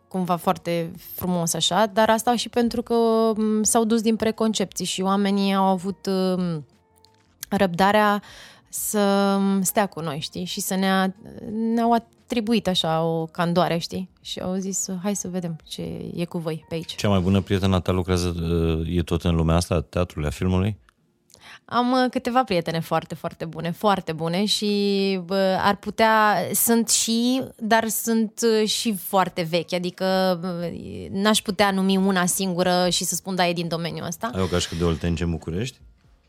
cumva foarte frumos așa, dar asta și pentru că mm, s-au dus din preconcepții și oamenii au avut mm, răbdarea să mm, stea cu noi, știi, și să ne ne-au atribuit așa o candoare, știi, și au zis, hai să vedem ce e cu voi pe aici. Cea mai bună prietenă ta lucrează, e tot în lumea asta, teatrului, a filmului? Am uh, câteva prietene foarte, foarte bune, foarte bune și bă, ar putea, sunt și, dar sunt uh, și foarte vechi, adică bă, n-aș putea numi una singură și să spun da, e din domeniul ăsta. Ai o gașcă de Oltence în București?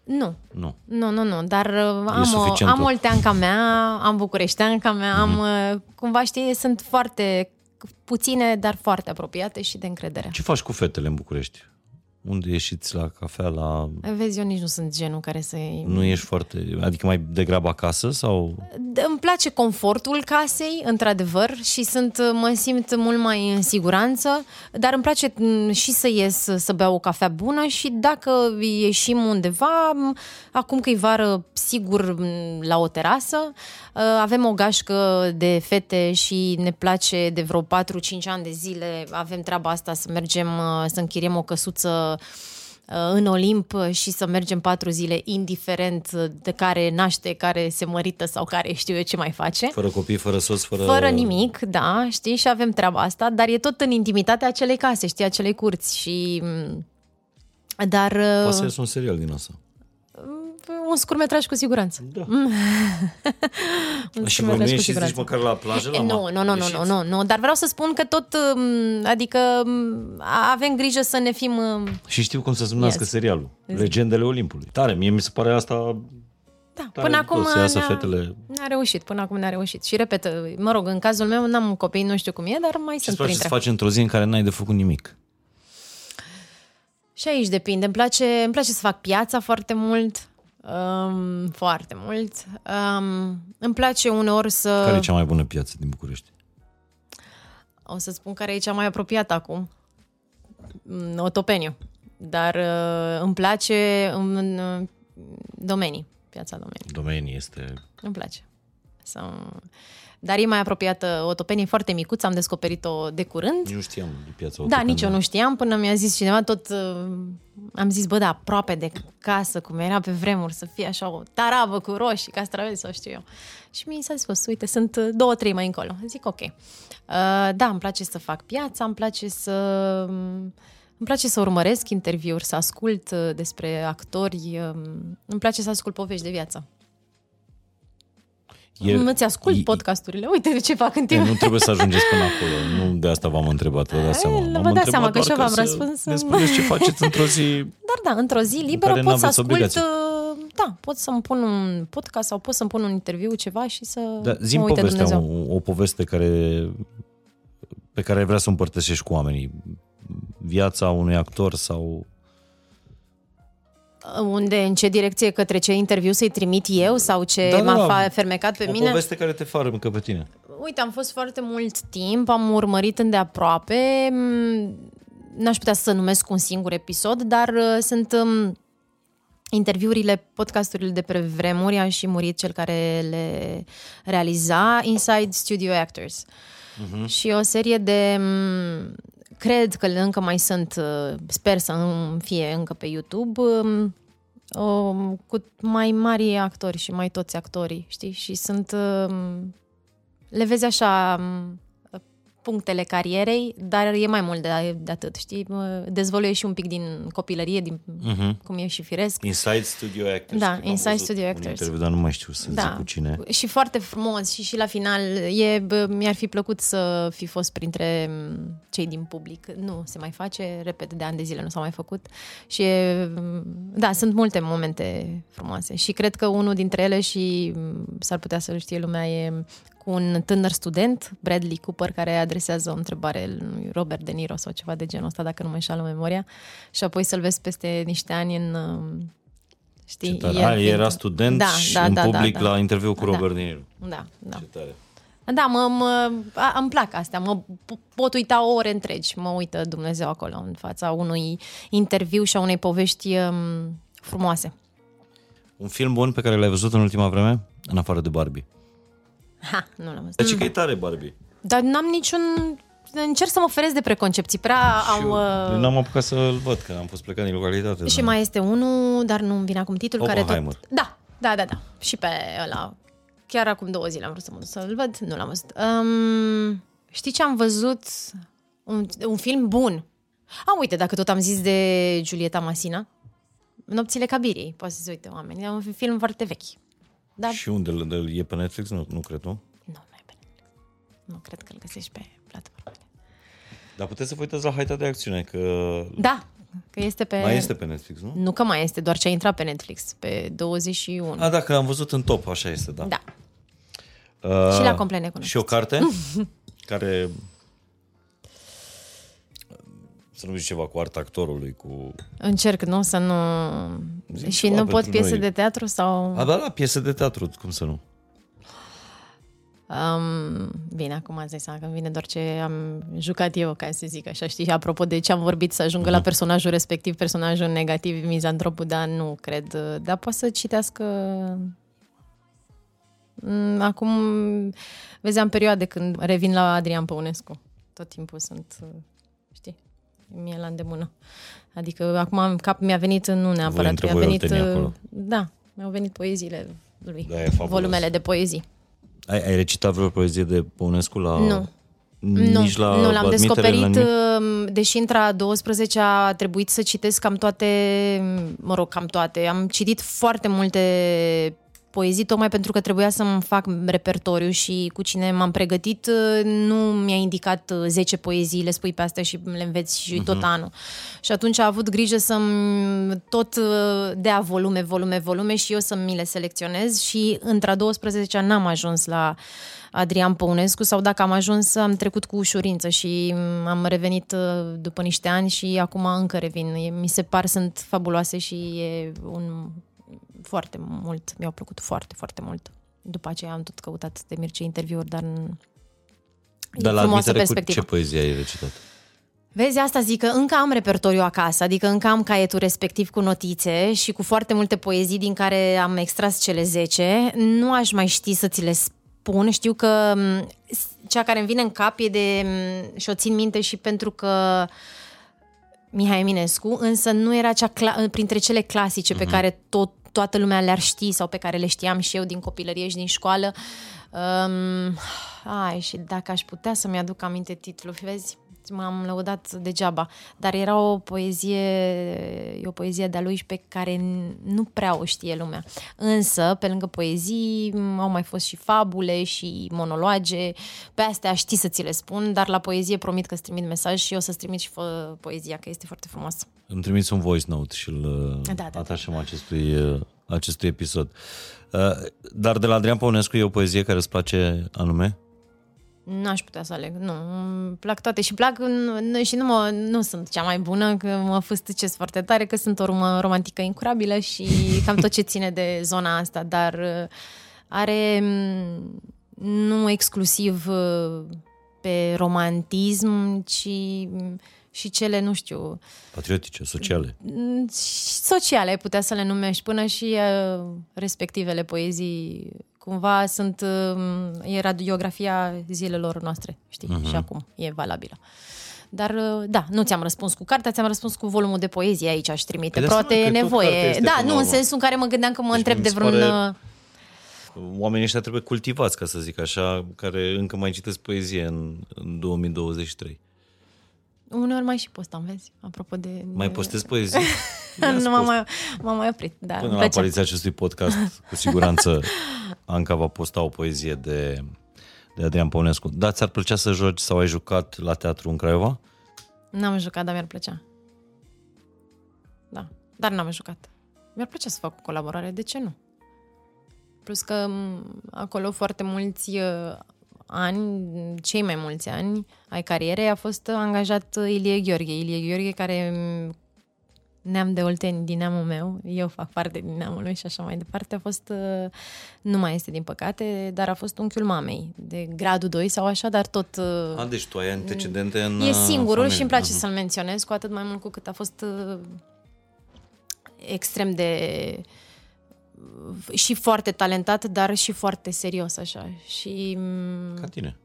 Nu. Nu. Nu, nu, nu, dar uh, am, o, am olteanca mea, am bucureșteanca mea, mm-hmm. am, cumva știi, sunt foarte puține, dar foarte apropiate și de încredere. Ce faci cu fetele în București? Unde ieșiți la cafea, la... Vezi, eu nici nu sunt genul care să... Nu ești foarte... Adică mai degrabă acasă sau... Îmi place confortul casei, într-adevăr, și sunt, mă simt mult mai în siguranță, dar îmi place mm, și să ies să beau o cafea bună și dacă ieșim undeva, acum că e vară, sigur, la o terasă, uh, avem o gașcă de fete și ne place de vreo 4-5 ani de zile, avem treaba asta să mergem, uh, să închiriem o căsuță Uh, în Olimp și să mergem patru zile, indiferent de care naște, care se mărită sau care știu eu ce mai face. Fără copii, fără soț, fără... Fără nimic, da, știi, și avem treaba asta, dar e tot în intimitatea acelei case, știi, acelei curți și... Mm, dar... Poate să un serial din asta un scurmetraj cu siguranță. Da. un și voi nu ieșiți nici măcar la plajă? La nu, nu, nu, nu, nu, nu, nu, dar vreau să spun că tot, um, adică um, avem grijă să ne fim... Um, și știu cum să se numească yes. serialul. Legendele Olimpului. Tare, mie mi se pare asta da, Tare până acum ne-a, fetele... ne-a reușit, până acum ne-a reușit. Și repet, mă rog, în cazul meu n-am copii, nu știu cum e, dar mai Ce sunt printre. Ce să faci într-o zi în care n-ai de făcut nimic? Și aici depinde. Îmi place, îmi place să fac piața foarte mult. Um, foarte mult. Um, îmi place uneori să... Care e cea mai bună piață din București? O să spun care e cea mai apropiată acum. Mm, Otopeniu. Dar uh, îmi place în, în domenii. Piața domenii. Domenii este... Îmi place. Să... Dar e mai apropiată Otopenie, foarte micuță, am descoperit-o de curând. Nu știam de piața Da, nici eu nu știam, până mi-a zis cineva, tot uh, am zis, bă, da, aproape de casă, cum era pe vremuri, să fie așa o tarabă cu roșii, castraveți sau știu eu. Și mi s-a spus, uite, sunt uh, două, trei mai încolo. Zic, ok. Uh, da, îmi place să fac piața, îmi place să... Îmi place să urmăresc interviuri, să ascult uh, despre actori, um, îmi place să ascult povești de viață. E, Îți ascult e, podcasturile, uite de ce fac în timp. Nu trebuie să ajungeți până acolo, nu de asta v-am întrebat, vă dați seama. Vă dați seama că și v-am răspuns. Ne spuneți ce faceți într-o zi Dar da, într-o zi liberă pot să ascult, obligații. Uh, da, pot să-mi pun un podcast sau pot să-mi pun un interviu, ceva și să da, zi mă uite povestea, o, o poveste care, pe care vrea să o împărtășești cu oamenii. Viața unui actor sau unde, în ce direcție, către ce interviu să-i trimit eu sau ce da, m-a da, fermecat pe o mine? O poveste care te încă pe tine. Uite, am fost foarte mult timp, am urmărit îndeaproape, n-aș putea să numesc un singur episod, dar uh, sunt um, interviurile, podcasturile de pe vremuri, a și murit cel care le realiza, Inside Studio Actors. Uh-huh. Și o serie de um, cred că încă mai sunt, uh, sper să fie încă pe YouTube, um, o, cu mai mari actori și mai toți actorii, știi? Și sunt... Um, le vezi așa um, punctele carierei, dar e mai mult de, de atât, știi? Dezvoluie și un pic din copilărie, din uh-huh. cum e și firesc. Inside Studio Actors. Da, Inside Studio Actors. Interviu, dar nu mai știu să da. zic cu cine. Și foarte frumos și și la final e, mi-ar fi plăcut să fi fost printre cei din public. Nu se mai face, repet, de ani de zile nu s-a mai făcut. Și e, da, sunt multe momente frumoase și cred că unul dintre ele și s-ar putea să-l știe lumea e cu un tânăr student, Bradley Cooper, care adresează o întrebare lui Robert De Niro sau ceva de genul ăsta, dacă nu mă înșală memoria, și apoi să-l vezi peste niște ani în... uh, Știi? Ce tare. el Ah, fiind- era student da, și da, în da, public da, da. la interviu cu Da. Robert De Niro. Da, da. Ce tare. Da, mă, mă, a, îmi plac astea. Mă p- pot uita ore întregi. Mă uită Dumnezeu acolo în fața unui interviu și a unei povești um, frumoase. Un film bun pe care l-ai văzut în ultima vreme? În afară de Barbie. Ha, nu l-am văzut. Deci că e tare Barbie. Dar n-am niciun... Încerc să mă feresc de preconcepții. Prea Și am... eu uh, n-am apucat să-l văd, că am fost plecat din localitate. Și dar- mai este unul, dar nu-mi vine acum titlul, care Oppenheimer. tot... Da, da, da, da. Și pe ăla. Chiar acum două zile am vrut să mă duc să-l văd, nu l-am văzut. Um, știi ce am văzut? Un, un film bun. A, uite, dacă tot am zis de Giulietta Masina, Nopțile Cabiriei, poate să se uite oamenii. E un film foarte vechi. Da, Și unde îl- e pe Netflix? Nu, nu cred, nu? nu, nu e pe Netflix. Nu cred că îl găsești pe platformele. Dar puteți să vă uitați la Haita de Acțiune, că Da, că este pe... mai este pe Netflix, nu? Nu că mai este, doar ce a intrat pe Netflix, pe 21. A, da, că am văzut în top, așa este, da. Da. Uh, Și la complet necunoscut. Și o carte care să nu zici ceva cu arta actorului, cu... Încerc, nu? Să nu... Zic și ceva nu pot pentru piese noi. de teatru sau... A, da, la piese de teatru, cum să nu? Um, bine, acum îți dai seama că îmi vine doar ce am jucat eu, ca să zic așa, știi? Apropo de ce am vorbit, să ajungă la personajul respectiv, personajul negativ, mizantropul, dar nu cred. Dar poate să citească... Mm, Acum, vezi, am perioade când revin la Adrian Păunescu. Tot timpul sunt, știi, mie la îndemână. Adică acum în cap mi-a venit, nu neapărat, între mi-a voi venit... oltenii uh, acolo. Da, mi-au venit poeziile lui, Da, e fabulos. volumele de poezii. Ai, ai recitat vreo poezie de Păunescu la... Nu. Nici nu, la nu l-am admitere, descoperit, la nimic? uh, deși intra 12 a trebuit să citesc cam toate, mă rog, cam toate. Am citit foarte multe poezii, tocmai pentru că trebuia să-mi fac repertoriu și cu cine m-am pregătit uh, nu mi-a indicat uh, 10 poezii, le spui pe astea și le înveți și tot anul. Și atunci a avut grijă să-mi tot uh, dea volume, volume, volume și eu să mi le selecționez și între a 12 n-am ajuns la Adrian Păunescu sau dacă am ajuns, am trecut cu ușurință și mm, am revenit uh, după niște ani și acum încă revin. E- Mi se par, sunt fabuloase și e un foarte mult, mi-au plăcut foarte, foarte mult. După aceea am tot căutat de Mircea interviuri, dar n- e Dar la frumoasă admitere cu perspectivă. ce poezie ai recitat? Vezi, asta zic că încă am repertoriu acasă, adică încă am caietul respectiv cu notițe și cu foarte multe poezii din care am extras cele 10. Nu aș mai ști să ți le spun. Știu că m, cea care îmi vine în cap e de... m, și o țin minte și pentru că Mihai Eminescu, însă nu era cea cla- printre cele clasice pe care tot, toată lumea le-ar ști sau pe care le știam și eu din copilărie și din școală. Um, ai, și dacă aș putea să-mi aduc aminte titlul, vezi, m-am lăudat degeaba, dar era o poezie, e o poezie de-a lui și pe care n- nu prea o știe lumea. Însă, pe lângă poezii, m, au mai fost și fabule și monologe, pe astea știi să ți le spun, dar la poezie promit că îți trimit mesaj și eu să-ți trimit și fă poezia, că este foarte frumoasă. Îmi trimiți un voice note și îl Da, da, da. atașăm acestui, uh, acestui episod. Uh, Dar de la Adrian Păunescu e o poezie care îți place anume? Nu aș putea să aleg, nu, îmi plac toate și plac nu, nu- și nu, mă, nu sunt cea mai bună, că mă fâstăcesc foarte tare, că sunt o romă romantică incurabilă și cam tot ce ține de zona asta, dar uh, are mm, nu exclusiv uh, pe romantism, ci mm, și cele, nu știu, Patriotice, sociale. mm, sociale, ai putea să le numești, până și uh, respectivele poezii cumva sunt, uh, e radiografia zilelor noastre, știi, uh-huh. și acum e valabilă. Dar, uh, da, nu ți-am răspuns cu cartea, ți-am răspuns cu volumul de poezie aici aș trimite. Păi de Poate e seama că tot cartea nevoie. este Da, până nu, la în urmă. sensul în care mă gândeam că mă Deci întreb mi de se vreun... pare- uh, Oamenii ăștia trebuie cultivați, ca să zic așa, care încă mai citesc poezie în, în 2023. Uneori mai și postam, vezi? Apropo de... Mai postez poezii? Ia nu m-am post. mai, m-am mai oprit, da. Până îmi la plăcea. apariția acestui podcast, cu siguranță Anca va posta o poezie de, de Adrian Păunescu. Da, ți-ar plăcea să joci sau ai jucat la teatru în Craiova? N-am jucat, dar mi-ar plăcea. Da, dar n-am jucat. Mi-ar plăcea să fac o colaborare, de ce nu? Plus că m, acolo foarte mulți uh, ani, cei mai mulți ani ai carierei, a fost angajat Ilie Gheorghe. Ilie Gheorghe care mm, neam de olteni din neamul meu, eu fac parte din neamul lui și așa mai departe, a fost, uh, nu mai este din păcate, dar a fost unchiul mamei, de gradul 2 sau așa, dar tot... uh, A, deci tu ai antecedente în E uh, singurul familie. și îmi place Mhm. să-l menționez, cu atât mai mult cu cât a fost uh, extrem de și foarte talentat, dar și foarte serios așa. Și mm, Ca tine.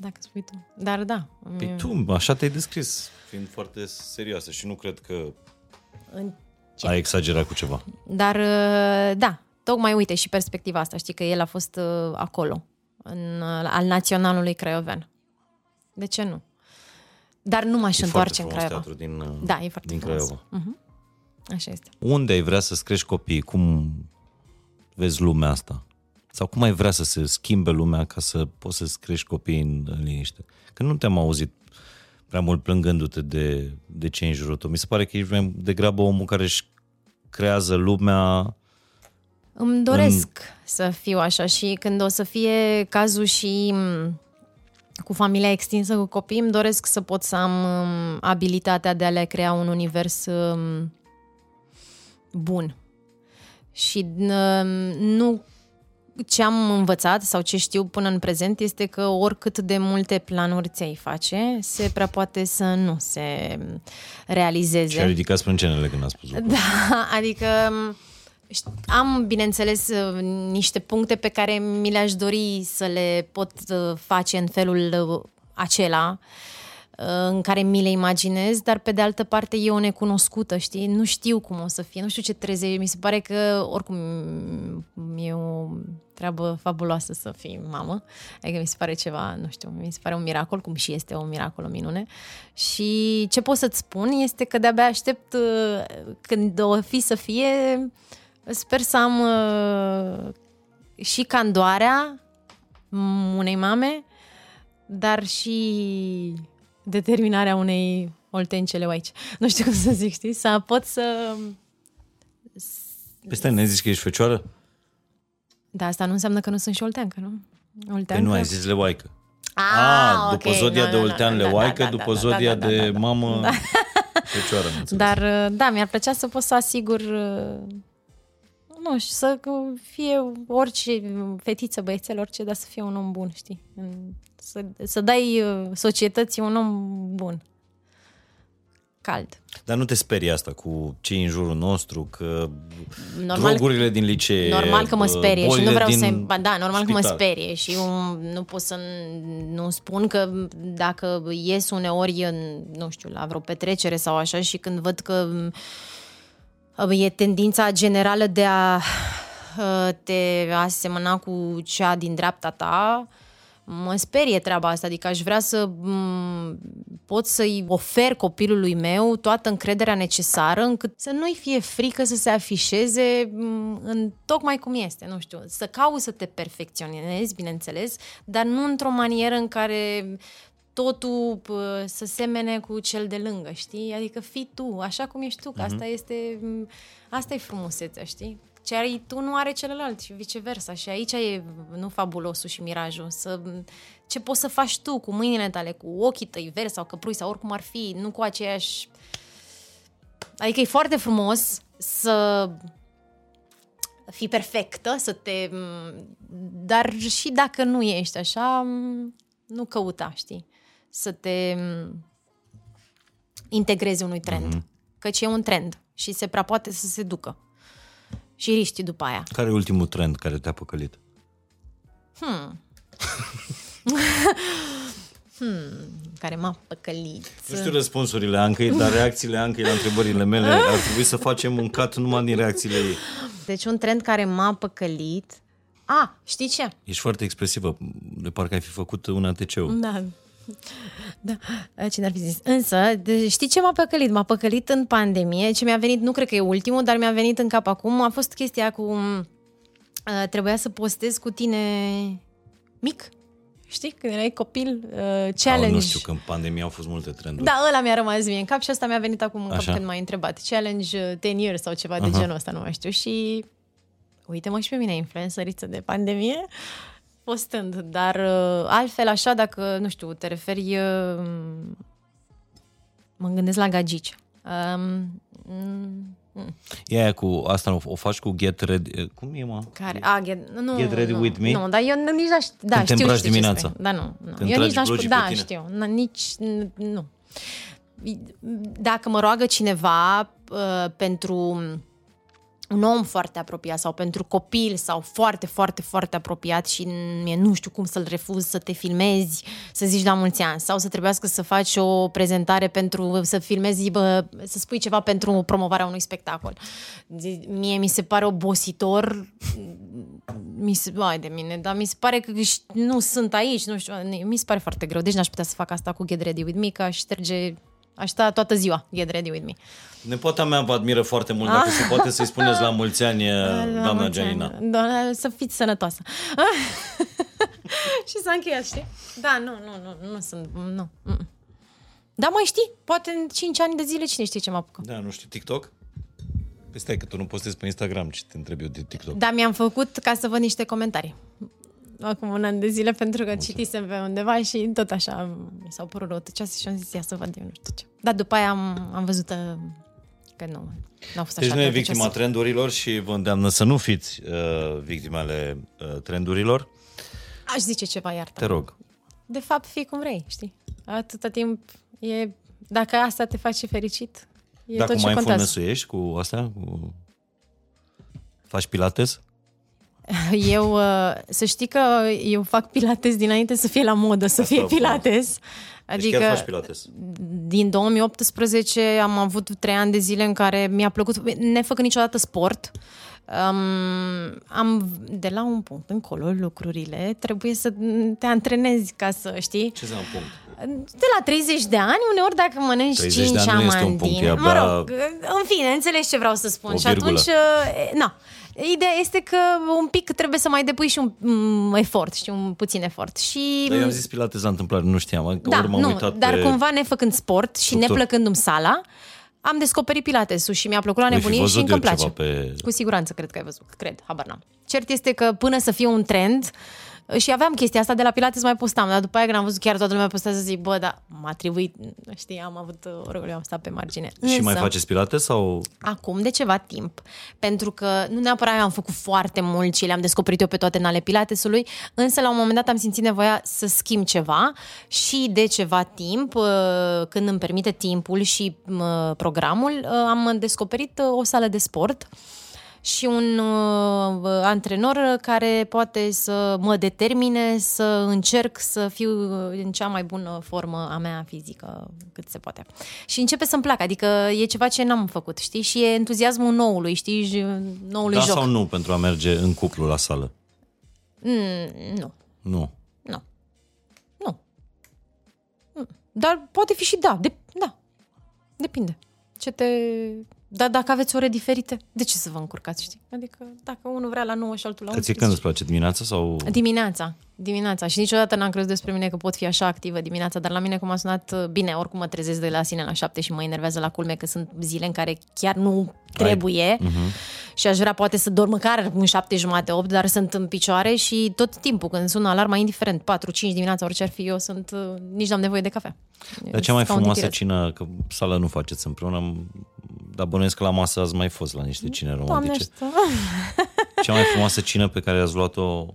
Dacă spui tu. Dar da. Păi tu, așa te-ai descris, fiind foarte serioasă și nu cred că În ai exagerat cu ceva. Dar uh, da, tocmai uite și perspectiva asta, știi că el a fost uh, acolo, în, uh, al naționalului craiovean. De ce nu? Dar nu m-aș E întoarce în foarte Craiova. frumos teatru din, uh, Da, e foarte din frumos. Craiova. Așa este. Unde ai vrea să-ți crești copiii? Cum vezi lumea asta? Sau cum ai vrea să se schimbe lumea ca să poți să-ți crești copiii în, în liniște? Că nu te-am auzit prea mult plângându-te de, de ce e în jurul tău. Mi se pare că ești mai degrabă omul care își creează lumea Îmi doresc să fiu așa și când o să fie cazul și m, cu familia extinsă, cu copii, îmi doresc să pot să am m, abilitatea de a le crea un univers m, bun. Și m, nu ce am învățat sau ce știu până în prezent este că oricât de multe planuri ți-ai face, se prea poate să nu se realizeze. și a ridicat sprâncenele când a spus lucrul. Da, adică m, șt- am, bineînțeles, uh, niște puncte pe care mi le-aș dori să le pot uh, face în felul uh, acela uh, în care mi le imaginez, dar pe de altă parte e o necunoscută, știi? Nu știu cum o să fie, nu știu ce treze. Mi se pare că oricum e o treabă fabuloasă să fii mamă. Adică mi se pare ceva, nu știu, mi se pare un miracol, cum și este un miracol, o minune. Și ce pot să-ți spun este că de-abia aștept uh, când o fi să fie, sper să am uh, și candoarea unei mame, dar și determinarea unei oltencele aici. Nu știu cum să zic, știi? Să pot să... Păi stai, ne zici că ești fecioară? Da, asta nu înseamnă că nu sunt și olteancă, nu? Olteancă. Păi nu, ai zis leoaică. Ah, Ah, după ok. zodia Nu, de nu, nu, oltean nu, da, leoaică, da, da, după da, zodia da, da, de da, da. mamă fecioară. am înțeles. Dar, uh, da, mi-ar plăcea să pot să asigur, uh, nu știu, să fie orice fetiță, băiețel, orice, dar să fie un om bun, știi? În- Să, să dai uh, societății un om bun. Cald. Dar nu te sperie asta cu cei în jurul nostru, că Normal- drogurile din licee, Normal că mă uh, sperie și nu bolile vreau din să... Ba, da, normal că mă spital. sperie și eu nu pot să n- nu spun că dacă ies uneori în, nu știu, la vreo petrecere sau așa și când văd că uh, e tendința generală de a uh, te asemăna cu cea din dreapta ta, mă sperie treaba asta, adică aș vrea să m, pot să-i ofer copilului meu toată încrederea necesară încât să nu-i fie frică să se afișeze m, în tocmai cum este, nu știu, să cauți să te perfecționezi, bineînțeles, dar nu într-o manieră în care totul pă, să semene cu cel de lângă, știi? Adică fii tu, așa cum ești tu, că asta este, m, asta e frumusețea, știi? Ce ai tu nu are celălalt și viceversa. Și aici e nu fabulosul și mirajul. Să, ce poți să faci tu cu mâinile tale, cu ochii tăi verzi sau căprui sau oricum ar fi, nu cu aceeași... Adică e foarte frumos să fii perfectă, să te... Dar și dacă nu ești așa, nu căuta, știi? Să te integrezi unui trend. Mm-hmm. Căci e un trend și se prea poate să se ducă. Și riști după aia. Care e ultimul trend care te-a păcălit? Care m-a păcălit. Nu știu răspunsurile Ancăi, dar reacțiile Ancăi la întrebările mele ar trebui să facem un cat numai din reacțiile ei. Deci un trend care m-a păcălit... A, știi ce? Ești foarte expresivă, de parcă ai fi făcut un ATC-ul. Da. Da, cine ar fi zis. Însă, de, știi ce m-a păcălit? M-a păcălit în pandemie, ce mi-a venit, nu cred că e ultimul, dar mi-a venit în cap acum, a fost chestia cu... Uh, trebuia să postez cu tine mic, știi? Când erai copil, uh, challenge. Au, nu știu, că în pandemie au fost multe trenduri. Da, ăla mi-a rămas mie în cap și asta mi-a venit acum în cap Așa. când m-ai întrebat. Challenge uh, 10 years sau ceva de genul ăsta, nu mai știu. Și uite-mă și pe mine, influențăriță de pandemie. Postând, dar uh, altfel așa, dacă, nu știu, te referi, uh, mă gândesc la gagici. Um, mm, E aia cu asta o, o faci cu Get Ready. Cum e, mă? care? A, get, nu, Get ready nu, with me? Nu, dar eu n- nici n-aș... Da, Când te știu, îmbraci știu dimineața. Ce spui. da, nu. nu. Când eu tragi nici n-aș... blogii Da, pe tine. știu. N- nici... n- Nu. Dacă mă roagă cineva uh, pentru un om foarte apropiat sau pentru copil sau foarte, foarte, foarte apropiat și mie nu știu cum să-l refuz să te filmezi, să zici la mulți ani sau să trebuiască să faci o prezentare pentru, să filmezi, bă, să spui ceva pentru promovarea unui spectacol. Zi- Mie mi se pare obositor mi se, ai de mine, dar mi se pare că ș- nu sunt aici, nu știu, mi se pare foarte greu. Deci n-aș putea să fac asta cu Get Ready With Me, că aș șterge, aș sta toată ziua Get Ready With Me. Nepoata mea vă admiră foarte mult, dacă se poate să-i spuneți la mulți ani, doamna La mulți Gianina. ani. Doamna, să fiți sănătoasă. și s-a încheiat, știi? Da, nu, nu, nu, nu sunt, nu. mm. Da, mai știi? Poate în 5 ani de zile cine știe ce mă apucă. Da, nu știu, TikTok? Păi stai că tu nu postezi pe Instagram, ce te întreb eu de TikTok. Da, mi-am făcut ca să văd niște comentarii. Acum un an de zile, pentru că citisem pe undeva și tot așa mi s-au părut răutăcioase și am zis, ia să văd eu nu știu ce. Dar după aia am, am văzut uh, că nu, nu a fost Deci așa nu e răutăcioase. victima trendurilor și vă îndeamnă să nu fiți uh, victimele uh, trendurilor. Aș zice ceva, iartă. Te rog. De fapt, fii cum vrei, știi? Atâta timp e... Dacă asta te face fericit, e Dacă tot ce mai contează. ești cu asta? Cu... Faci pilates? Eu, uh, să știi că eu fac pilates dinainte să fie la modă, să Asta fie a fost. pilates. Deci Adică chiar faci pilates. din 2018 am avut trei ani de zile în care mi-a plăcut, nefăcând niciodată sport, um, am de la un punct încolo lucrurile, trebuie să te antrenezi ca să știi. Ce înseamnă punct? De la 30 de ani, uneori dacă mănânci 30 5 de ani nu este un amandine, punct, e mă abia rog, în fine, înțelegi ce vreau să spun. o și virgulă. atunci, e, na, ideea este că un pic trebuie să mai depui și un mm, efort, și un puțin efort. Și Dar eu am zis pilates la întâmplare, nu știam. Că da, ori m-am nu, uitat dar pe... cumva nefăcând sport și structură. neplăcându-mi sala, am descoperit pilatesul și mi-a plăcut la Voi fi nebunie și văzut încă îmi eu place. ceva pe- Cu siguranță cred că ai văzut, cred, habar n-am. Cert este că până să fie un trend, și aveam chestia asta de la Pilates mai postam, dar după aia când am văzut chiar toată lumea postează, zic, bă, da, m-a trebuit, știi, am avut uh, orgoliu, am stat pe margine. Și mai Însă- faceți pilates sau... Acum de ceva timp, pentru că nu neapărat eu am făcut foarte mult și le-am descoperit eu pe toate în ale pilatesului, însă la un moment dat am simțit nevoia să schimb ceva și de ceva timp, uh, când îmi permite timpul și uh, programul, uh, am descoperit uh, o sală de sport și un uh, antrenor care poate să mă determine să încerc să fiu uh, în cea mai bună formă a mea fizică cât se poate. Și începe să-mi placă, adică e ceva ce n-am făcut, știi? Și e entuziasmul noului, știi? Și Noului Da joc. sau nu pentru a merge în cuplu la sală? Mm, nu, Nu. nu. Nu. Mm. Dar poate fi și da, de, da. Depinde. Ce te... Dar dacă aveți ore diferite, de ce să vă încurcați, știi? Adică dacă unul vrea la 9 și altul la Că ție 11. când îți place? Dimineața sau... Dimineața, dimineața. Și niciodată n-am crezut despre mine că pot fi așa activă dimineața, dar la mine cum a sunat, uh, bine, oricum mă trezesc de la sine la șapte și mă enervează la culme că sunt zile în care chiar nu trebuie uh-huh. și aș vrea poate să dorm măcar în șapte jumate, opt, dar sunt în picioare și tot timpul când sună alarma, indiferent, 4-5 dimineața, orice ar fi eu, sunt, uh, nici n-am nevoie de cafea. Dar cea mai Ca un frumoasă titiret. cină, că sală nu faceți împreună, dar bănuiesc că la masă ați mai fost la niște cine Doamne romantice. ajută. Cea mai frumoasă cină pe care ați luat-o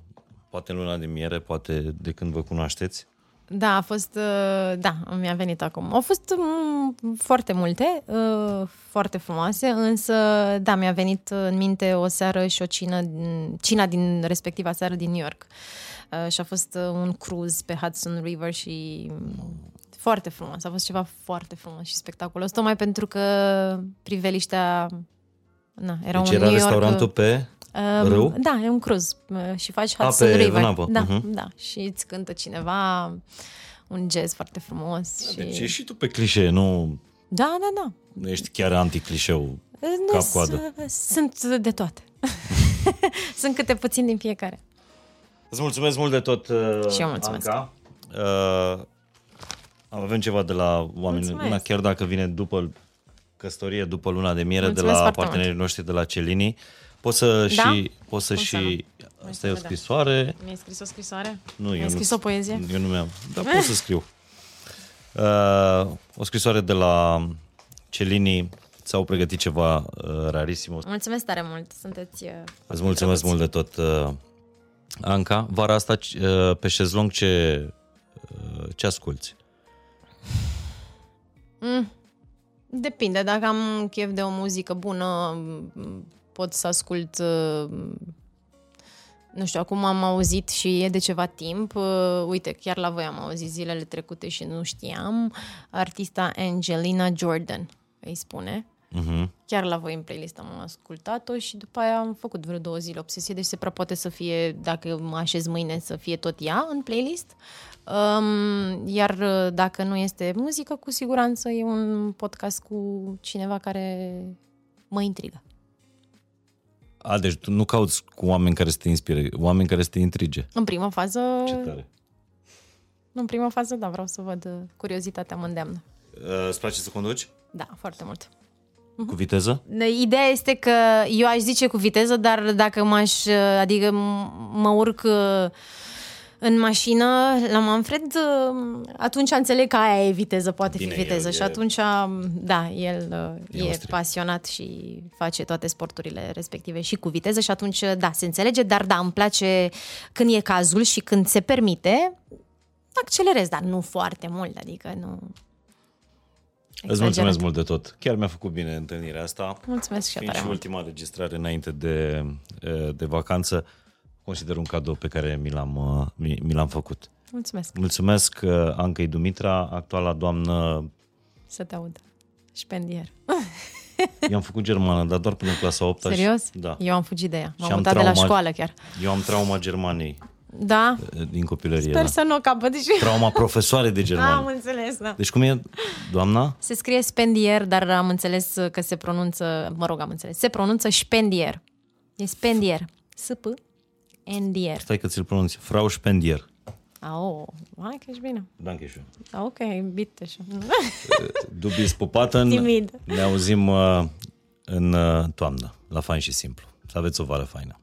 poate în luna de miere, poate de când vă cunoașteți? Da, a fost, uh, da, mi-a venit acum. Au fost mm, foarte multe, uh, foarte frumoase, însă, da, mi-a venit în minte o seară și o cină, din- cina din respectiva seară din New York. Uh, Și a fost uh, un cruise pe Hudson River și mm, foarte frumos. A fost ceva foarte frumos și spectaculos, tocmai pentru că priveliștea Na, era Deci un era New York, restaurantul pe Um, râu? Da, e un cruz uh, și faci A, Hudson pe- River. în apă. Da, Mhm. da. Și îți cântă cineva un jazz foarte frumos. Și... Deci ești și tu pe clișee, nu, Da, da, da. nu ești chiar anti-clișeu. Nu Cap-coadă. s- Sunt de toate. Sunt câte puțin din fiecare. Îți mulțumesc mult de tot, uh, Și eu mulțumesc. Anca. Uh, avem ceva de la oameni, Mulțumesc. una, chiar dacă vine după căsătorie, după luna de miere, Mulțumesc de la foarte partenerii noștri de la Celini. Poți să Da? și... Poți să Cum să și... Hai Asta să e o vedem. scrisoare. Mi-ai scris o scrisoare? Nu, Mi-ai eu scris nu, o poezie? Eu nu mi-am. Dar pot să scriu. Uh, o scrisoare de la Celini. Ți-au pregătit ceva uh, rarisim. Mulțumesc tare mult, sunteți... uh, Îți mulțumesc mult de tot, uh, Anca. Vara asta uh, pe șezlong ce, uh, ce asculti? Depinde, dacă am chef de o muzică bună, m, pot să ascult, uh, nu știu, acum am auzit și e de ceva timp, uh, uite, chiar la voi am auzit zilele trecute și nu știam, artista Angelina Jordan, îi spune. Uh-huh. Chiar la voi în playlist am ascultat-o și după aia am făcut vreo două zile obsesie, deci se prea poate să fie, dacă mă așez mâine, să fie tot ea în playlist. Um, iar uh, dacă nu este muzică, cu siguranță e un podcast cu cineva care mă intrigă. A, deci tu nu cauți cu oameni care să te inspire, oameni care să te intrige. În prima fază, Ce tare. în prima fază, da, vreau să văd uh, curiozitatea mă îndeamnă. Uh, îți place să conduci? Da, foarte mult. Cu viteză? Ideea este că eu aș zice cu viteză, dar dacă m-aș, adică m- mă urc uh, în mașină la Manfred, uh, atunci înțeleg că aia e viteză, poate Bine, fi viteză el și e- atunci, da, el uh, E un e strict. pasionat și face toate sporturile respective și cu viteză și atunci, da, se înțelege, dar da, îmi place când e cazul și când se permite, accelerez, dar nu foarte mult, adică nu... Îți mulțumesc mult de tot. Chiar mi-a făcut bine întâlnirea asta. Mulțumesc și eu Fiind tare și mult. ultima registrare înainte de, uh, de vacanță, consider un cadou pe care mi l-am, uh, mi, mi l-am făcut. Mulțumesc Mulțumesc uh, Ancăi Dumitra, actuala doamnă să te aud. Șpendier. I-am făcut germană, dar doar până în clasa 8 Serios? Da. Eu am fugit de ea. M-am Și am mutat de la trauma- școală chiar. Eu am trauma Germaniei Da? eh, din copilărie. Sper Da. să nu o capăt și Trauma profesoare de Am germană. înțeles, da. Deci cum e, doamna? Se scrie spendier, dar am înțeles că se pronunță, mă rog, am înțeles, se pronunță spendier. E spendier. S-P, Endier. Stai că ți-l pronunți. Frau Spendier. Au, hai că ești bine. Danke schön. Ah, Ok, bitte și. Dubis Pupaten. Timid. Ne auzim uh, în uh, toamnă, la fain și simplu. Să aveți o vară faină.